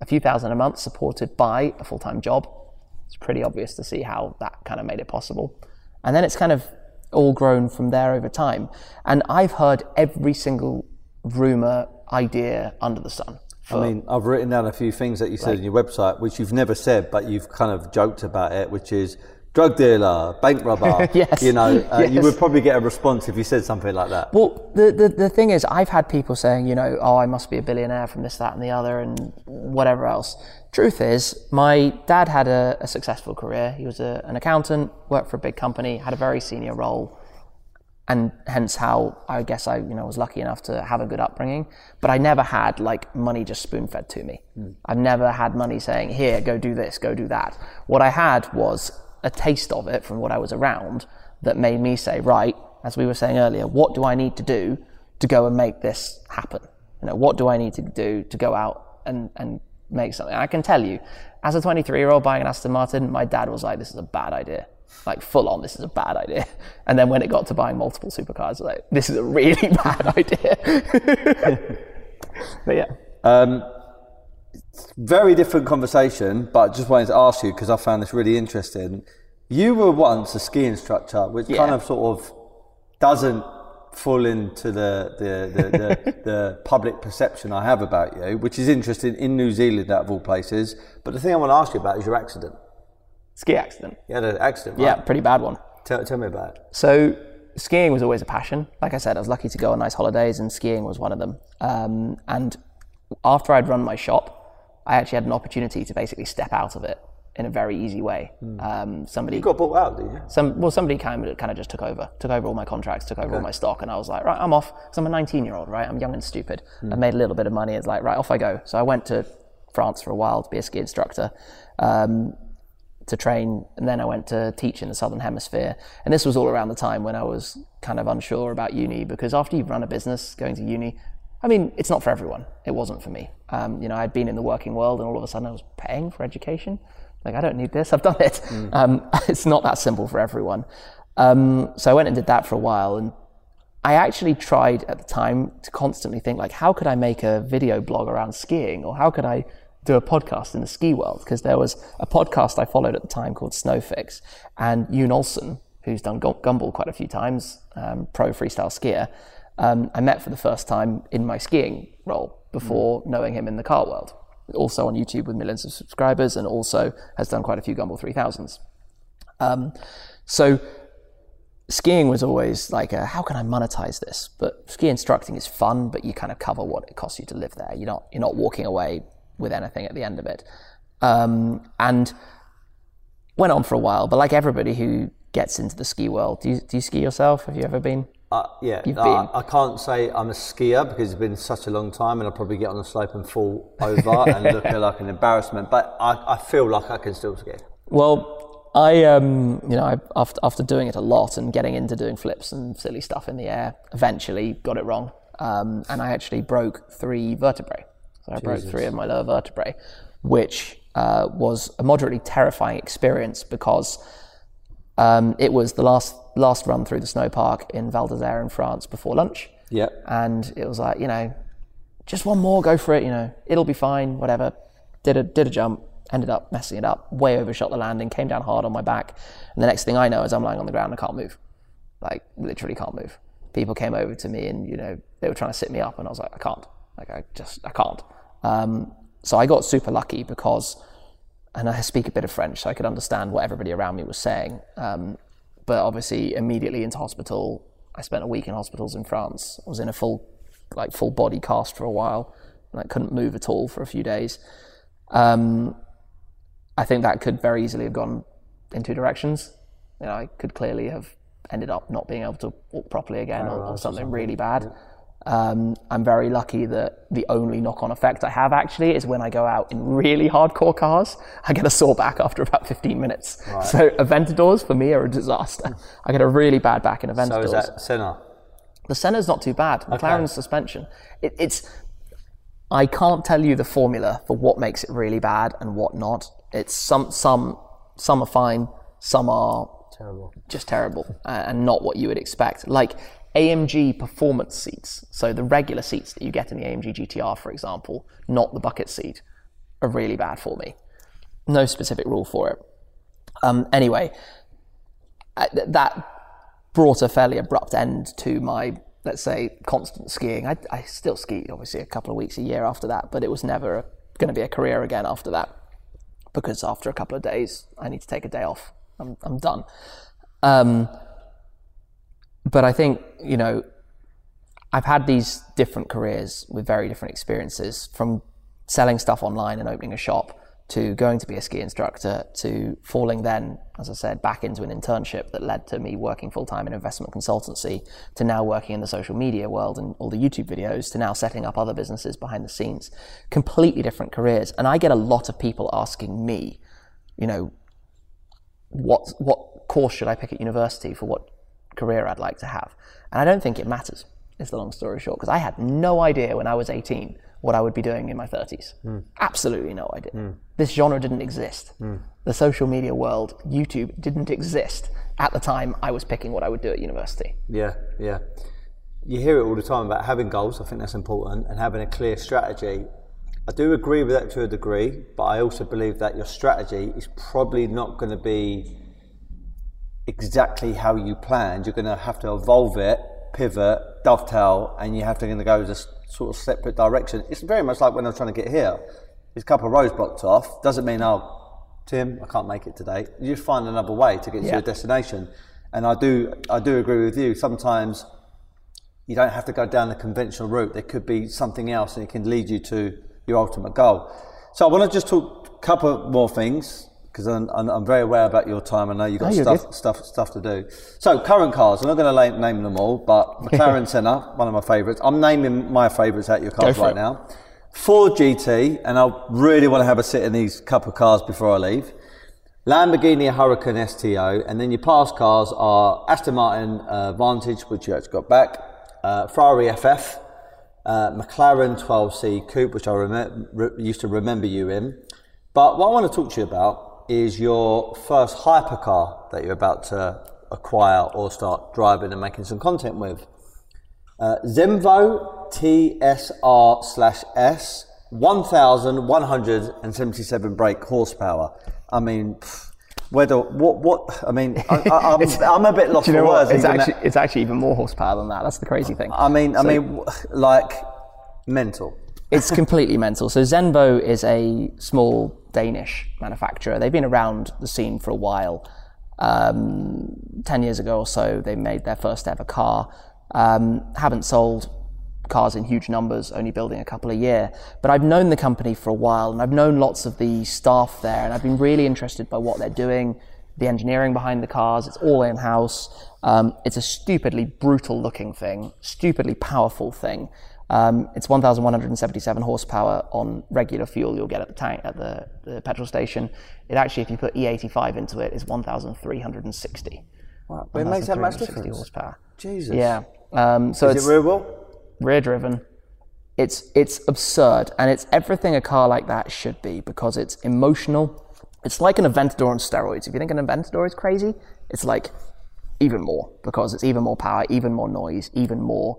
Speaker 2: A few thousand a month supported by a full time job. It's pretty obvious to see how that kind of made it possible. And then it's kind of all grown from there over time. And I've heard every single rumor, idea under the sun.
Speaker 1: I mean, I've written down a few things that you said like, on your website, which you've never said, but you've kind of joked about it, which is drug dealer, bank robber. <laughs>
Speaker 2: yes.
Speaker 1: You know, uh, yes. you would probably get a response if you said something like that.
Speaker 2: Well, the, the, the thing is, I've had people saying, you know, oh, I must be a billionaire from this, that, and the other, and whatever else. Truth is, my dad had a, a successful career. He was a, an accountant, worked for a big company, had a very senior role. And hence how I guess I, you know, was lucky enough to have a good upbringing. But I never had like money just spoon fed to me. Mm. I've never had money saying, here, go do this, go do that. What I had was a taste of it from what I was around that made me say, right, as we were saying earlier, what do I need to do to go and make this happen? You know, what do I need to do to go out and, and make something? I can tell you, as a 23 year old buying an Aston Martin, my dad was like, this is a bad idea. like full on, this is a bad idea. <laughs> And then when it got to buying multiple supercars, like this is a really <laughs> bad idea. <laughs> but yeah,
Speaker 1: Um, very different conversation, but just wanted to ask you because I found this really interesting. You were once a ski instructor, which
Speaker 2: Yeah.
Speaker 1: kind of sort of doesn't fall into the the, the, the, <laughs> the public perception I have about you, which is interesting in New Zealand out of all places. But the thing I want to ask you about is your accident.
Speaker 2: ski accident.
Speaker 1: You had an accident,
Speaker 2: Yeah, pretty bad one.
Speaker 1: Tell, tell me about it.
Speaker 2: So skiing was always a passion. Like I said, I was lucky to go on nice holidays, and skiing was one of them. Um, and after I'd run my shop, I actually had an opportunity to basically step out of it in a very easy way. Um, somebody
Speaker 1: You got bought out, did you?
Speaker 2: some well somebody kind of kind of just took over took over all my contracts took over all my stock and i was like right i'm off. Because i'm a 19 year old right? I'm young and stupid. I made a little bit of money. It's like right off i go. So i went to france for a while to be a ski instructor um, to train and then i went to teach in the southern hemisphere. And this was all around the time when i was kind of unsure about uni because after you've run a business going to uni I mean, it's not for everyone. It wasn't for me. Um, you know, I'd been in the working world, and all of a sudden, I was paying for education. Like, I don't need this. I've done it. Um, <laughs> it's not that simple for everyone. Um, so I went and did that for a while, and I actually tried at the time to constantly think, like, how could I make a video blog around skiing, or how could I do a podcast in the ski world? Because there was a podcast I followed at the time called Snowfix, and Jon Olsson, who's done Gu- Gumball quite a few times, um, pro freestyle skier, um, I met for the first time in my skiing role before knowing him in the car world. Also on YouTube with millions of subscribers, and also has done quite a few Gumball 3000s. Um, so skiing was always like, a, how can I monetize this? But ski instructing is fun, but you kind of cover what it costs you to live there. You're not you're not walking away with anything at the end of it. Um, and went on for a while, but like everybody who gets into the ski world, do you, do you ski yourself? Have you ever been?
Speaker 1: Uh, yeah, uh, I can't say I'm a skier because it's been such a long time, and I'll probably get on the slope and fall over <laughs> and look like an embarrassment. But I, I feel like I can still ski.
Speaker 2: Well, I, um, you know, I, after, after doing it a lot and getting into doing flips and silly stuff in the air, eventually got it wrong. Um, and I actually broke three vertebrae. So I broke three of my lower vertebrae, which uh, was a moderately terrifying experience because um, it was the last last run through the snow park in Val d'Isère in France before lunch.
Speaker 1: Yeah.
Speaker 2: And it was like, you know, just one more, go for it, you know, it'll be fine, whatever. Did a did a jump, ended up messing it up, way overshot the landing, came down hard on my back. And the next thing I know is I'm lying on the ground and I can't move. Like literally can't move. People came over to me and, you know, they were trying to sit me up and I was like, I can't. Like I just I can't. Um, so I got super lucky because and I speak a bit of French, so I could understand what everybody around me was saying. Um, but obviously, immediately into hospital. I spent a week in hospitals in France. I was in a full, like full body cast for a while, and I couldn't move at all for a few days. Um, I think that could very easily have gone in two directions. You know, I could clearly have ended up not being able to walk properly again, or, or something really bad. Um, I'm very lucky that the only knock-on effect I have actually is when I go out in really hardcore cars, I get a sore back after about 15 minutes. So Aventadors for me are a disaster. I get a really bad back in Aventadors.
Speaker 1: So is that Senna?
Speaker 2: The Senna's not too bad. McLaren's suspension. It, it's. I can't tell you the formula for what makes it really bad and what not. It's some some some are fine, some are
Speaker 1: Terrible.
Speaker 2: just terrible uh, and not what you would expect. Like AMG performance seats, so the regular seats that you get in the AMG GTR, for example, not the bucket seat, are really bad for me. No specific rule for it. Um, anyway, uh, th- that brought a fairly abrupt end to my, let's say, constant skiing. I, I still ski, obviously, a couple of weeks a year after that, but it was never going to be a career again after that because after a couple of days, I need to take a day off. I'm, I'm done. Um, but I think, you know, I've had these different careers with very different experiences from selling stuff online and opening a shop to going to be a ski instructor to falling then, as I said, back into an internship that led to me working full time in investment consultancy to now working in the social media world and all the YouTube videos to now setting up other businesses behind the scenes. Completely different careers. And I get a lot of people asking me, you know, what what course should I pick at university for what career I'd like to have? And I don't think it matters. Is the long story short because I had no idea when I was 18 what I would be doing in my 30s. Hmm. Absolutely no idea. Hmm. This genre didn't exist. Hmm. The social media world, YouTube, didn't exist at the time I was picking what I would do at university.
Speaker 1: Yeah, yeah. You hear it all the time about having goals. I think that's important and having a clear strategy. I do agree with that to a degree, but I also believe that your strategy is probably not going to be exactly how you planned. You're going to have to evolve it, pivot, dovetail, and you have to, going to go a sort of separate direction. It's very much like when I was trying to get here. There's a couple of roads blocked off. Doesn't mean, oh, Tim, I can't make it today. You find another way to get to your destination. And I do, I do agree with you. Sometimes you don't have to go down the conventional route. There could be something else, and it can lead you to your ultimate goal. So I want to just talk a couple more things because I'm, I'm, very aware about your time. I know you've got
Speaker 2: No,
Speaker 1: stuff,
Speaker 2: good.
Speaker 1: stuff, stuff to do. So current cars. I'm not going to name them all, but <laughs> McLaren Senna, one of my favourites. I'm naming my favourites out your cars right
Speaker 2: it.
Speaker 1: now. Ford GT, and I really want to have a sit in these couple of cars before I leave. Lamborghini Huracan STO, and then your past cars are Aston Martin uh, Vantage, which you actually got back, uh, Ferrari FF, uh, McLaren 12C Coupe, which I remem- re- used to remember you in. But what I want to talk to you about is your first hypercar that you're about to acquire or start driving and making some content with. Uh, Zenvo TSR slash S, 1,177 brake horsepower. I mean, pff, whether, what, what, I mean, I, I, <laughs> I'm, I'm a bit lost
Speaker 2: you know
Speaker 1: for words.
Speaker 2: It's actually, it's actually even more horsepower than that. That's the crazy thing.
Speaker 1: I mean, I mean, like, mental.
Speaker 2: It's completely mental. So Zenvo is a small Danish manufacturer. They've been around the scene for a while. Um, Ten years ago or so, they made their first ever car. Um, haven't sold cars in huge numbers, only building a couple a year. But I've known the company for a while, and I've known lots of the staff there, and I've been really interested by what they're doing, the engineering behind the cars. It's all in house. Um, it's a stupidly brutal looking thing, stupidly powerful thing. Um, it's 1,177 horsepower on regular fuel you'll get at the tank at the, the petrol station. It actually, if you put E85 into it, is 1,360.
Speaker 1: Wow, but it makes that much
Speaker 2: 1,360
Speaker 1: difference.
Speaker 2: horsepower.
Speaker 1: Jesus.
Speaker 2: Yeah. Um, so
Speaker 1: Is
Speaker 2: it's
Speaker 1: it rear wheel?
Speaker 2: rear driven. It's it's absurd, and it's everything a car like that should be because it's emotional. It's like an Aventador on steroids. If you think an Aventador is crazy, it's like even more because it's even more power, even more noise, even more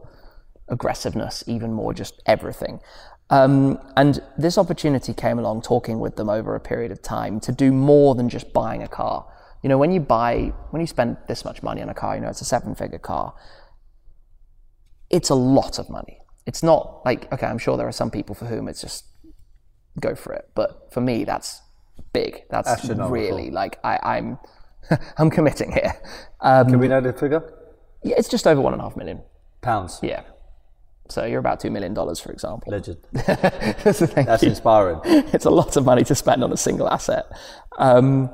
Speaker 2: aggressiveness, even more just everything. Um, and this opportunity came along talking with them over a period of time to do more than just buying a car. You know, when you buy, when you spend this much money on a car, you know, it's a seven figure car it's a lot of money. It's not like, okay, I'm sure there are some people for whom it's just go for it. But for me, that's big. That's really like, I, I'm, <laughs> I'm committing here. Um,
Speaker 1: Can we know the figure?
Speaker 2: yeah, it's just over one and a half million.
Speaker 1: Pounds.
Speaker 2: Yeah. So you're about $2 million, for example.
Speaker 1: Legend. <laughs>
Speaker 2: That's
Speaker 1: That's inspiring. <laughs>
Speaker 2: it's a lot of money to spend on a single asset. Um,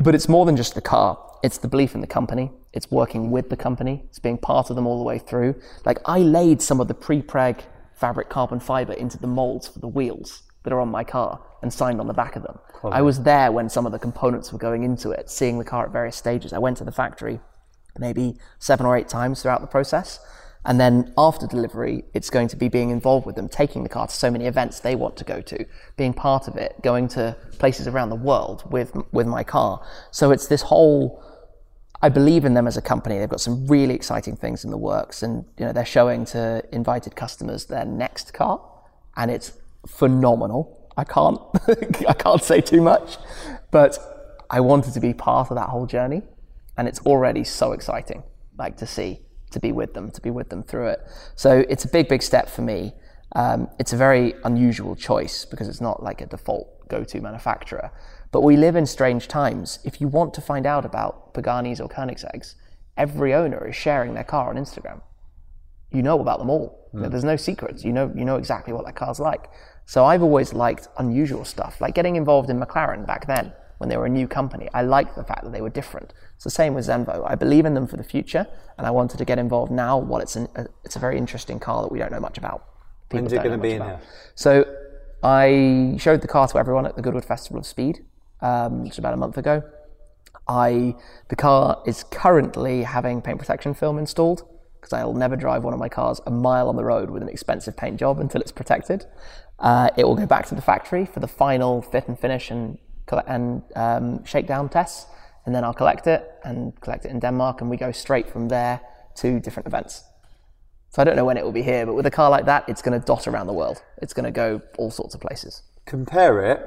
Speaker 2: but it's more than just the car. It's the belief in the company. It's working with the company. It's being part of them all the way through. Like I laid some of the pre-preg fabric carbon fiber into the molds for the wheels that are on my car and signed on the back of them. I was there when some of the components were going into it, seeing the car at various stages. I went to the factory maybe seven or eight times throughout the process. And then after delivery, it's going to be being involved with them, taking the car to so many events they want to go to, being part of it, going to places around the world with with my car. So it's this whole. I believe in them as a company. They've got some really exciting things in the works, and you know they're showing to invited customers their next car, and it's phenomenal. I can't <laughs> I can't say too much, but I wanted to be part of that whole journey, and it's already so exciting. Like to see to be with them, to be with them through it. So it's a big, big step for me. Um, it's a very unusual choice because it's not like a default go-to manufacturer. But we live in strange times. If you want to find out about Paganis or Koenigsegg's, every owner is sharing their car on Instagram. You know about them all. Know, There's no secrets. You know, you know exactly what that car's like. So I've always liked unusual stuff, like getting involved in McLaren back then when they were a new company. I liked the fact that they were different. It's the same with Zenvo. I believe in them for the future, and I wanted to get involved now while it's an, a, it's a very interesting car that we don't know much about. People
Speaker 1: When's it going to be in
Speaker 2: about.
Speaker 1: here?
Speaker 2: So I showed the car to everyone at the Goodwood Festival of Speed um, just about a month ago. I the car is currently having paint protection film installed because I'll never drive one of my cars a mile on the road with an expensive paint job until it's protected. Uh, it will go back to the factory for the final fit and finish and and um, shakedown tests, and then I'll collect it and collect it in Denmark, and we go straight from there to different events. So I don't know when it will be here, but with a car like that, it's going to dot around the world. It's going to go all sorts of places.
Speaker 1: Compare it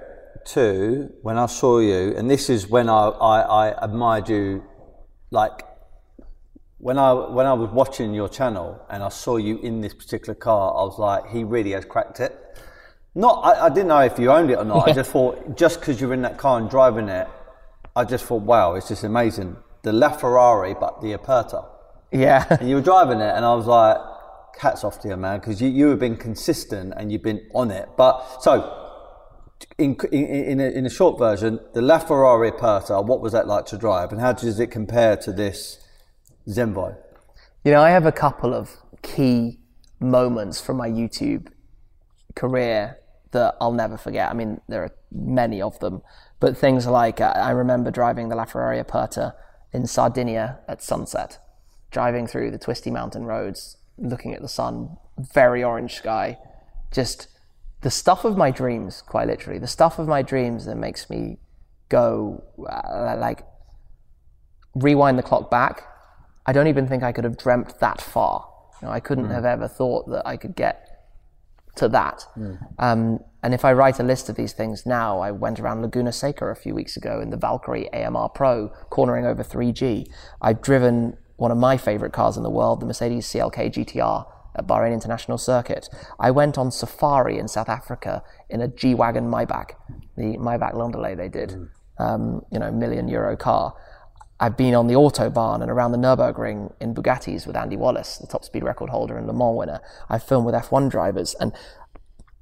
Speaker 1: to when I saw you, and this is when I, I, I admired you, like when I when I was watching your channel and I saw you in this particular car, I was like, he really has cracked it. Not, I, I didn't know if you owned it or not. I just thought, just because you're in that car and driving it, I just thought, wow, it's just amazing. The LaFerrari, but the Aperta.
Speaker 2: Yeah.
Speaker 1: And you were driving it, and I was like, hats off to you, man, because you, you have been consistent and you've been on it. But so, in, in, in, a, in a short version, the LaFerrari Aperta, what was that like to drive, and how does it compare to this Zenvo?
Speaker 2: You know, I have a couple of key moments from my YouTube career that I'll never forget. I mean, there are many of them, but things like uh, I remember driving the LaFerrari Aperta in Sardinia at sunset, driving through the twisty mountain roads, looking at the sun, very orange sky, just the stuff of my dreams, quite literally, the stuff of my dreams that makes me go uh, like rewind the clock back. I don't even think I could have dreamt that far. You know, I couldn't mm. have ever thought that I could get to that. Mm. Um, and if I write a list of these things now, I went around Laguna Seca a few weeks ago in the Valkyrie AMR Pro, cornering over 3G. I've driven one of my favorite cars in the world, the Mercedes CLK GTR at Bahrain International Circuit. I went on safari in South Africa in a G-Wagon Maybach, the Maybach Landaulet they did, mm. um, you know, million euro car. I've been on the Autobahn and around the Nürburgring in Bugattis with Andy Wallace, the top speed record holder and Le Mans winner. I've filmed with F1 drivers. And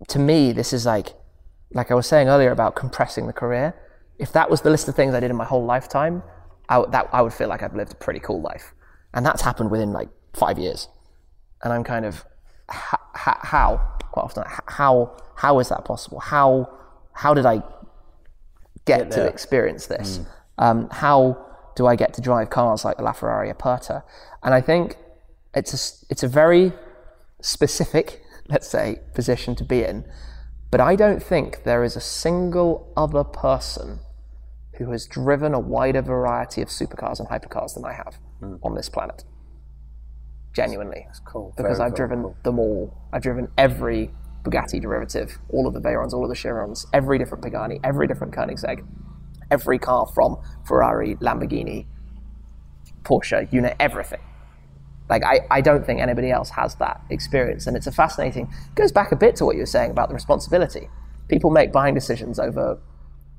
Speaker 2: to me, this is like, like I was saying earlier about compressing the career. If that was the list of things I did in my whole lifetime, I, that, I would feel like I've lived a pretty cool life. And that's happened within like five years. And I'm kind of, how, quite often, how, how is that possible? How, how did I get, get to experience this? Mm. Um, how, do I get to drive cars like the LaFerrari Aperta? And I think it's a, it's a very specific, <laughs> let's say, position to be in. But I don't think there is a single other person who has driven a wider variety of supercars and hypercars than I have mm. on this planet. Genuinely.
Speaker 1: That's cool.
Speaker 2: Because very, I've driven cool. them all. I've driven every Bugatti derivative, all of the Veyrons, all of the Chirons, every different Pagani, every different Koenigsegg every car from Ferrari, Lamborghini, Porsche, you know, everything. Like, I, I don't think anybody else has that experience. And it's a fascinating, goes back a bit to what you were saying about the responsibility. People make buying decisions over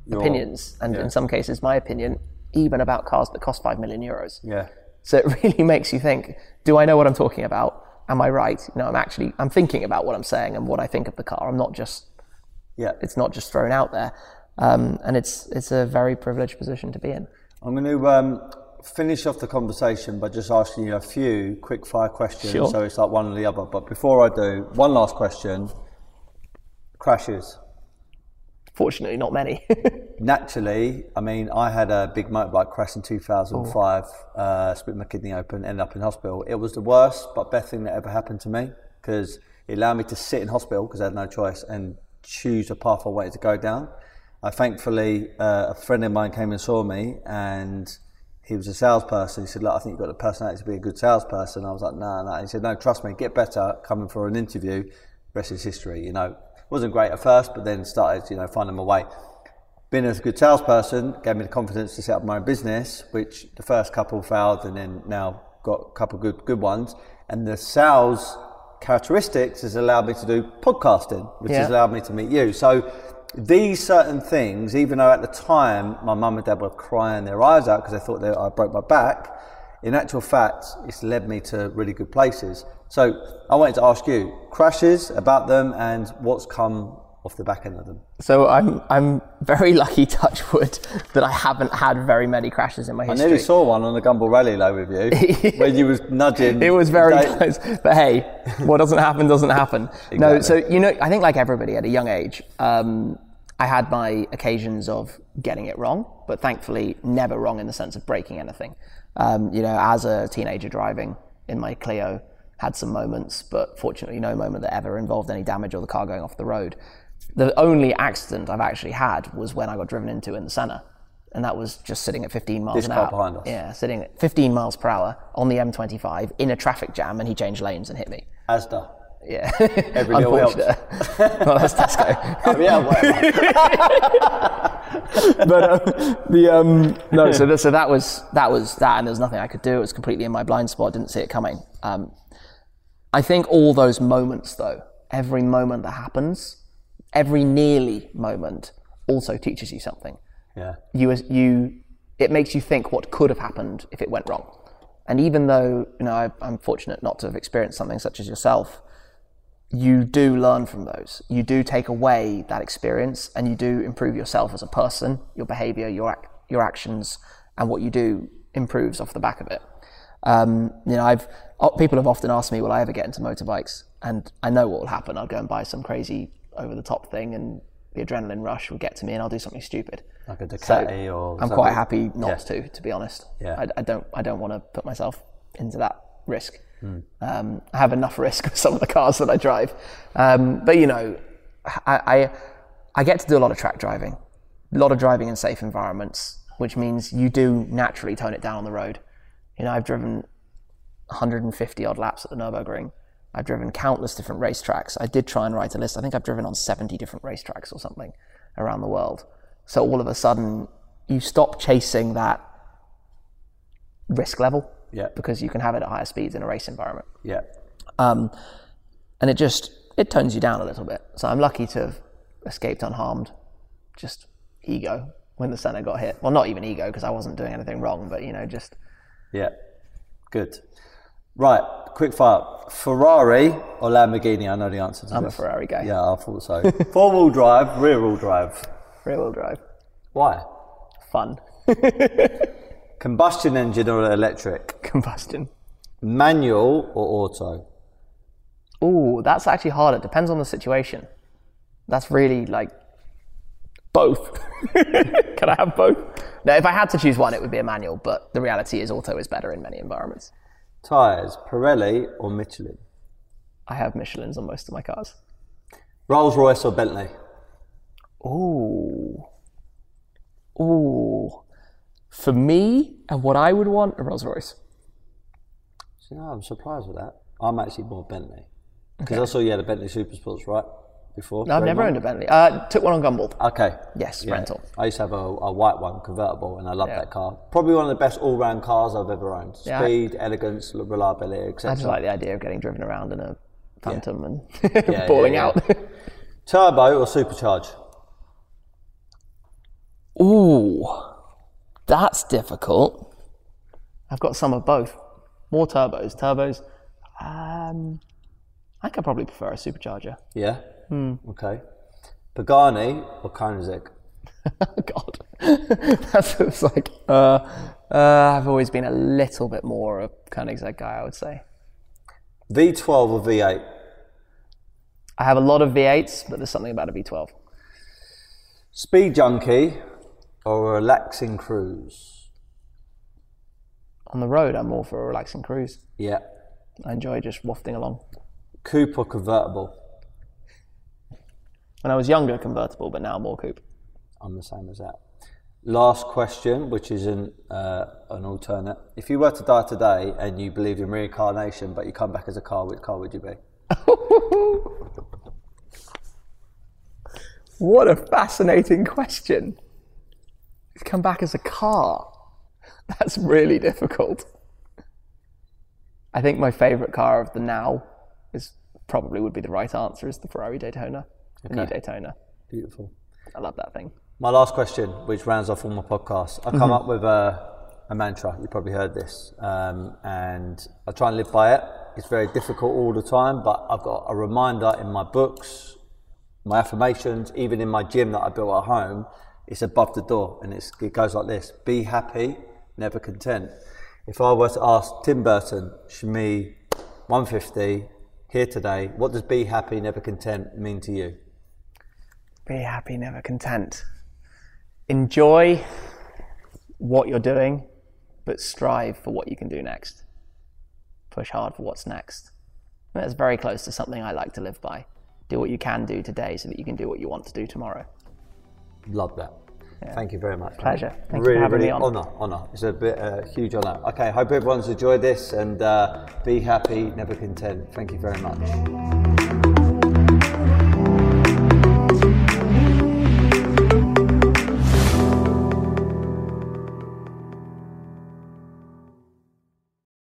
Speaker 2: Your, opinions, and yeah. in some cases, my opinion, even about cars that cost 5 million euros.
Speaker 1: Yeah.
Speaker 2: So it <laughs> really makes you think, do I know what I'm talking about? Am I right? You know, I'm actually, I'm thinking about what I'm saying and what I think of the car. I'm not just,
Speaker 1: yeah,
Speaker 2: it's not just thrown out there. Um, and it's it's a very privileged position to be in.
Speaker 1: I'm going to um, finish off the conversation by just asking you a few quick fire questions.
Speaker 2: Sure.
Speaker 1: So it's like one or the other. But before I do, one last question: crashes.
Speaker 2: Fortunately, not many. <laughs>
Speaker 1: Naturally, I mean, I had a big motorbike crash in 2005, uh, split my kidney open, ended up in hospital. It was the worst but best thing that ever happened to me because it allowed me to sit in hospital because I had no choice and choose a path I wanted to go down. I thankfully uh, a friend of mine came and saw me, and he was a salesperson. He said, "Look, I think you've got the personality to be a good salesperson." I was like, "No, no." He said, "No, trust me, get better. Coming for an interview, rest is history." You know, wasn't great at first, but then started, you know, finding my way. Being a good salesperson gave me the confidence to set up my own business, which the first couple failed, and then now got a couple good good ones. And the sales characteristics has allowed me to do podcasting, which yeah. has allowed me to meet you. So these certain things, even though at the time my mum and dad were crying their eyes out because they thought that I broke my back, in actual fact, it's led me to really good places. So I wanted to ask you crashes about them and what's come off the back end of them.
Speaker 2: So I'm I'm very lucky, <laughs> touch wood, that I haven't had very many crashes in my history.
Speaker 1: I nearly saw one on the Gumball Rally though with you <laughs> when you was nudging.
Speaker 2: It was very close, but hey, what doesn't happen doesn't happen. exactly. No, so you know, I think like everybody at a young age, um, I had my occasions of getting it wrong, but thankfully never wrong in the sense of breaking anything. Um, you know, as a teenager driving, in my Clio. Had some moments, but fortunately, no moment that ever involved any damage or the car going off the road. The only accident I've actually had was when I got driven into in the Senna, and that was just sitting at 15 miles
Speaker 1: This
Speaker 2: an
Speaker 1: car
Speaker 2: hour.
Speaker 1: behind us.
Speaker 2: Yeah, sitting at 15 miles per hour on the M25 in a traffic jam, and he changed lanes and hit me.
Speaker 1: Asda.
Speaker 2: Yeah, <laughs>
Speaker 1: Every little helps. <laughs>
Speaker 2: well, that's Tesco.
Speaker 1: Oh, yeah, whatever.
Speaker 2: but um, the um, no, so, <laughs> th- so that was that was that, and there was nothing I could do. It was completely in my blind spot. Didn't see it coming. Um, I think all those moments, though, every moment that happens, every nearly moment, also teaches you something.
Speaker 1: yeah.
Speaker 2: You as you, it makes you think what could have happened if it went wrong. And even though you know I, I'm fortunate not to have experienced something such as yourself, you do learn from those. You do take away that experience, and you do improve yourself as a person. Your behaviour, your ac- your actions, and what you do improves off the back of it. Um, you know, I've people have often asked me, "Will I ever get into motorbikes?" And I know what will happen. I'll go and buy some crazy over the top thing, and the adrenaline rush will get to me, and I'll do something stupid.
Speaker 1: Like a
Speaker 2: So
Speaker 1: Ducati or
Speaker 2: I'm quite happy not
Speaker 1: Yeah.
Speaker 2: to, to be honest.
Speaker 1: Yeah.
Speaker 2: I, I don't I don't want to put myself into that risk.
Speaker 1: Hmm.
Speaker 2: Um, I have enough risk with some of the cars that I drive, um, but you know, I, I I get to do a lot of track driving, a lot of driving in safe environments, which means you do naturally tone it down on the road. You know, I've driven 150 odd laps at the Nurburgring. I've driven countless different racetracks. I did try and write a list. I think I've driven on 70 different racetracks or something around the world. So all of a sudden, you stop chasing that risk level
Speaker 1: Yeah.
Speaker 2: because you can have it at higher speeds in a race environment.
Speaker 1: Yeah.
Speaker 2: Um, and it just it tones you down a little bit. So I'm lucky to have escaped unharmed. Just ego when the Senna got hit. Well, not even ego because I wasn't doing anything wrong, but you know, just
Speaker 1: Yeah. Good. Right. Quick fire. Ferrari or Lamborghini? I know the answer to
Speaker 2: I'm a. Ferrari guy.
Speaker 1: Yeah, I thought so. <laughs> Four wheel drive, rear wheel drive.
Speaker 2: Rear wheel drive,
Speaker 1: Why?
Speaker 2: fun, <laughs>
Speaker 1: Combustion engine or electric?
Speaker 2: combustion.
Speaker 1: Manual or auto?
Speaker 2: Ooh, that's actually hard. It depends on the situation. That's really like both. <laughs> Can I have both? No, if I had to choose one, it would be a manual. But the reality is, auto is better in many environments.
Speaker 1: Tyres, Pirelli or Michelin?
Speaker 2: I have Michelin's on most of my cars.
Speaker 1: Rolls Royce or Bentley?
Speaker 2: Ooh. Ooh. For me, and what I would want, a Rolls Royce.
Speaker 1: So, no, I'm surprised with that. I'm actually more Bentley. Because I saw you had a Bentley Super Sports, right? Before?
Speaker 2: No, I've never owned a Bentley. Uh, took one on Gumball.
Speaker 1: Okay.
Speaker 2: Yes,
Speaker 1: Yeah.
Speaker 2: rental.
Speaker 1: I used to have a, a white one, convertible, and I love
Speaker 2: Yeah.
Speaker 1: that car. Probably one of the best all-round cars I've ever owned.
Speaker 2: Yeah, I-
Speaker 1: Speed, elegance, reliability, etc.
Speaker 2: I just like the idea of getting driven around in a Phantom and <laughs>
Speaker 1: Yeah,
Speaker 2: balling
Speaker 1: yeah,
Speaker 2: out. <laughs>
Speaker 1: Turbo or supercharge?
Speaker 2: Ooh, that's difficult. I've got some of both. More turbos. Turbos. Um, I think I probably prefer a supercharger.
Speaker 1: Yeah.
Speaker 2: Hmm.
Speaker 1: Okay. Pagani or Koenigsegg? <laughs>
Speaker 2: God, <laughs> that's it's like. Uh, uh, I've always been a little bit more a Koenigsegg guy. I would say.
Speaker 1: V12 or V8?
Speaker 2: I have a lot of V8s, but there's something about a V12.
Speaker 1: Speed junkie or a relaxing cruise?
Speaker 2: On the road, I'm more for a relaxing cruise.
Speaker 1: Yeah.
Speaker 2: I enjoy just wafting along.
Speaker 1: Coupe or convertible?
Speaker 2: When I was younger, convertible, but now more coupe.
Speaker 1: I'm the same as that. Last question, which is an, uh, an alternate. If you were to die today and you believed in reincarnation, but you come back as a car, which car would you be? <laughs>
Speaker 2: What a fascinating question. Come back as a car. <laughs> That's really difficult. I think my favourite car of the now is probably would be the right answer is the Ferrari Daytona, the new
Speaker 1: Okay.
Speaker 2: Daytona.
Speaker 1: Beautiful.
Speaker 2: I love that thing.
Speaker 1: My last question, which rounds off all my podcasts. I come up with a, a mantra. You probably heard this, um, and I try and live by it. It's very difficult all the time, but I've got a reminder in my books, my affirmations, even in my gym that I built at home. It's above the door, and it goes like this: Be happy, never content. If I were to ask Tim Burton, Shmee, 150, here today, what does be happy, never content mean to you?
Speaker 2: Be happy, never content. Enjoy what you're doing, but strive for what you can do next. push hard for what's next. And that's very close to something I like to live by. Do what you can do today so that you can do what you want to do tomorrow.
Speaker 1: Love that. Thank you very much.
Speaker 2: Pleasure. Thank you
Speaker 1: really,
Speaker 2: for having
Speaker 1: really
Speaker 2: me on.
Speaker 1: Honor, honor. It's a bit uh, huge honor. Okay, hope everyone's enjoyed this and uh, be happy, never content. Thank you very much.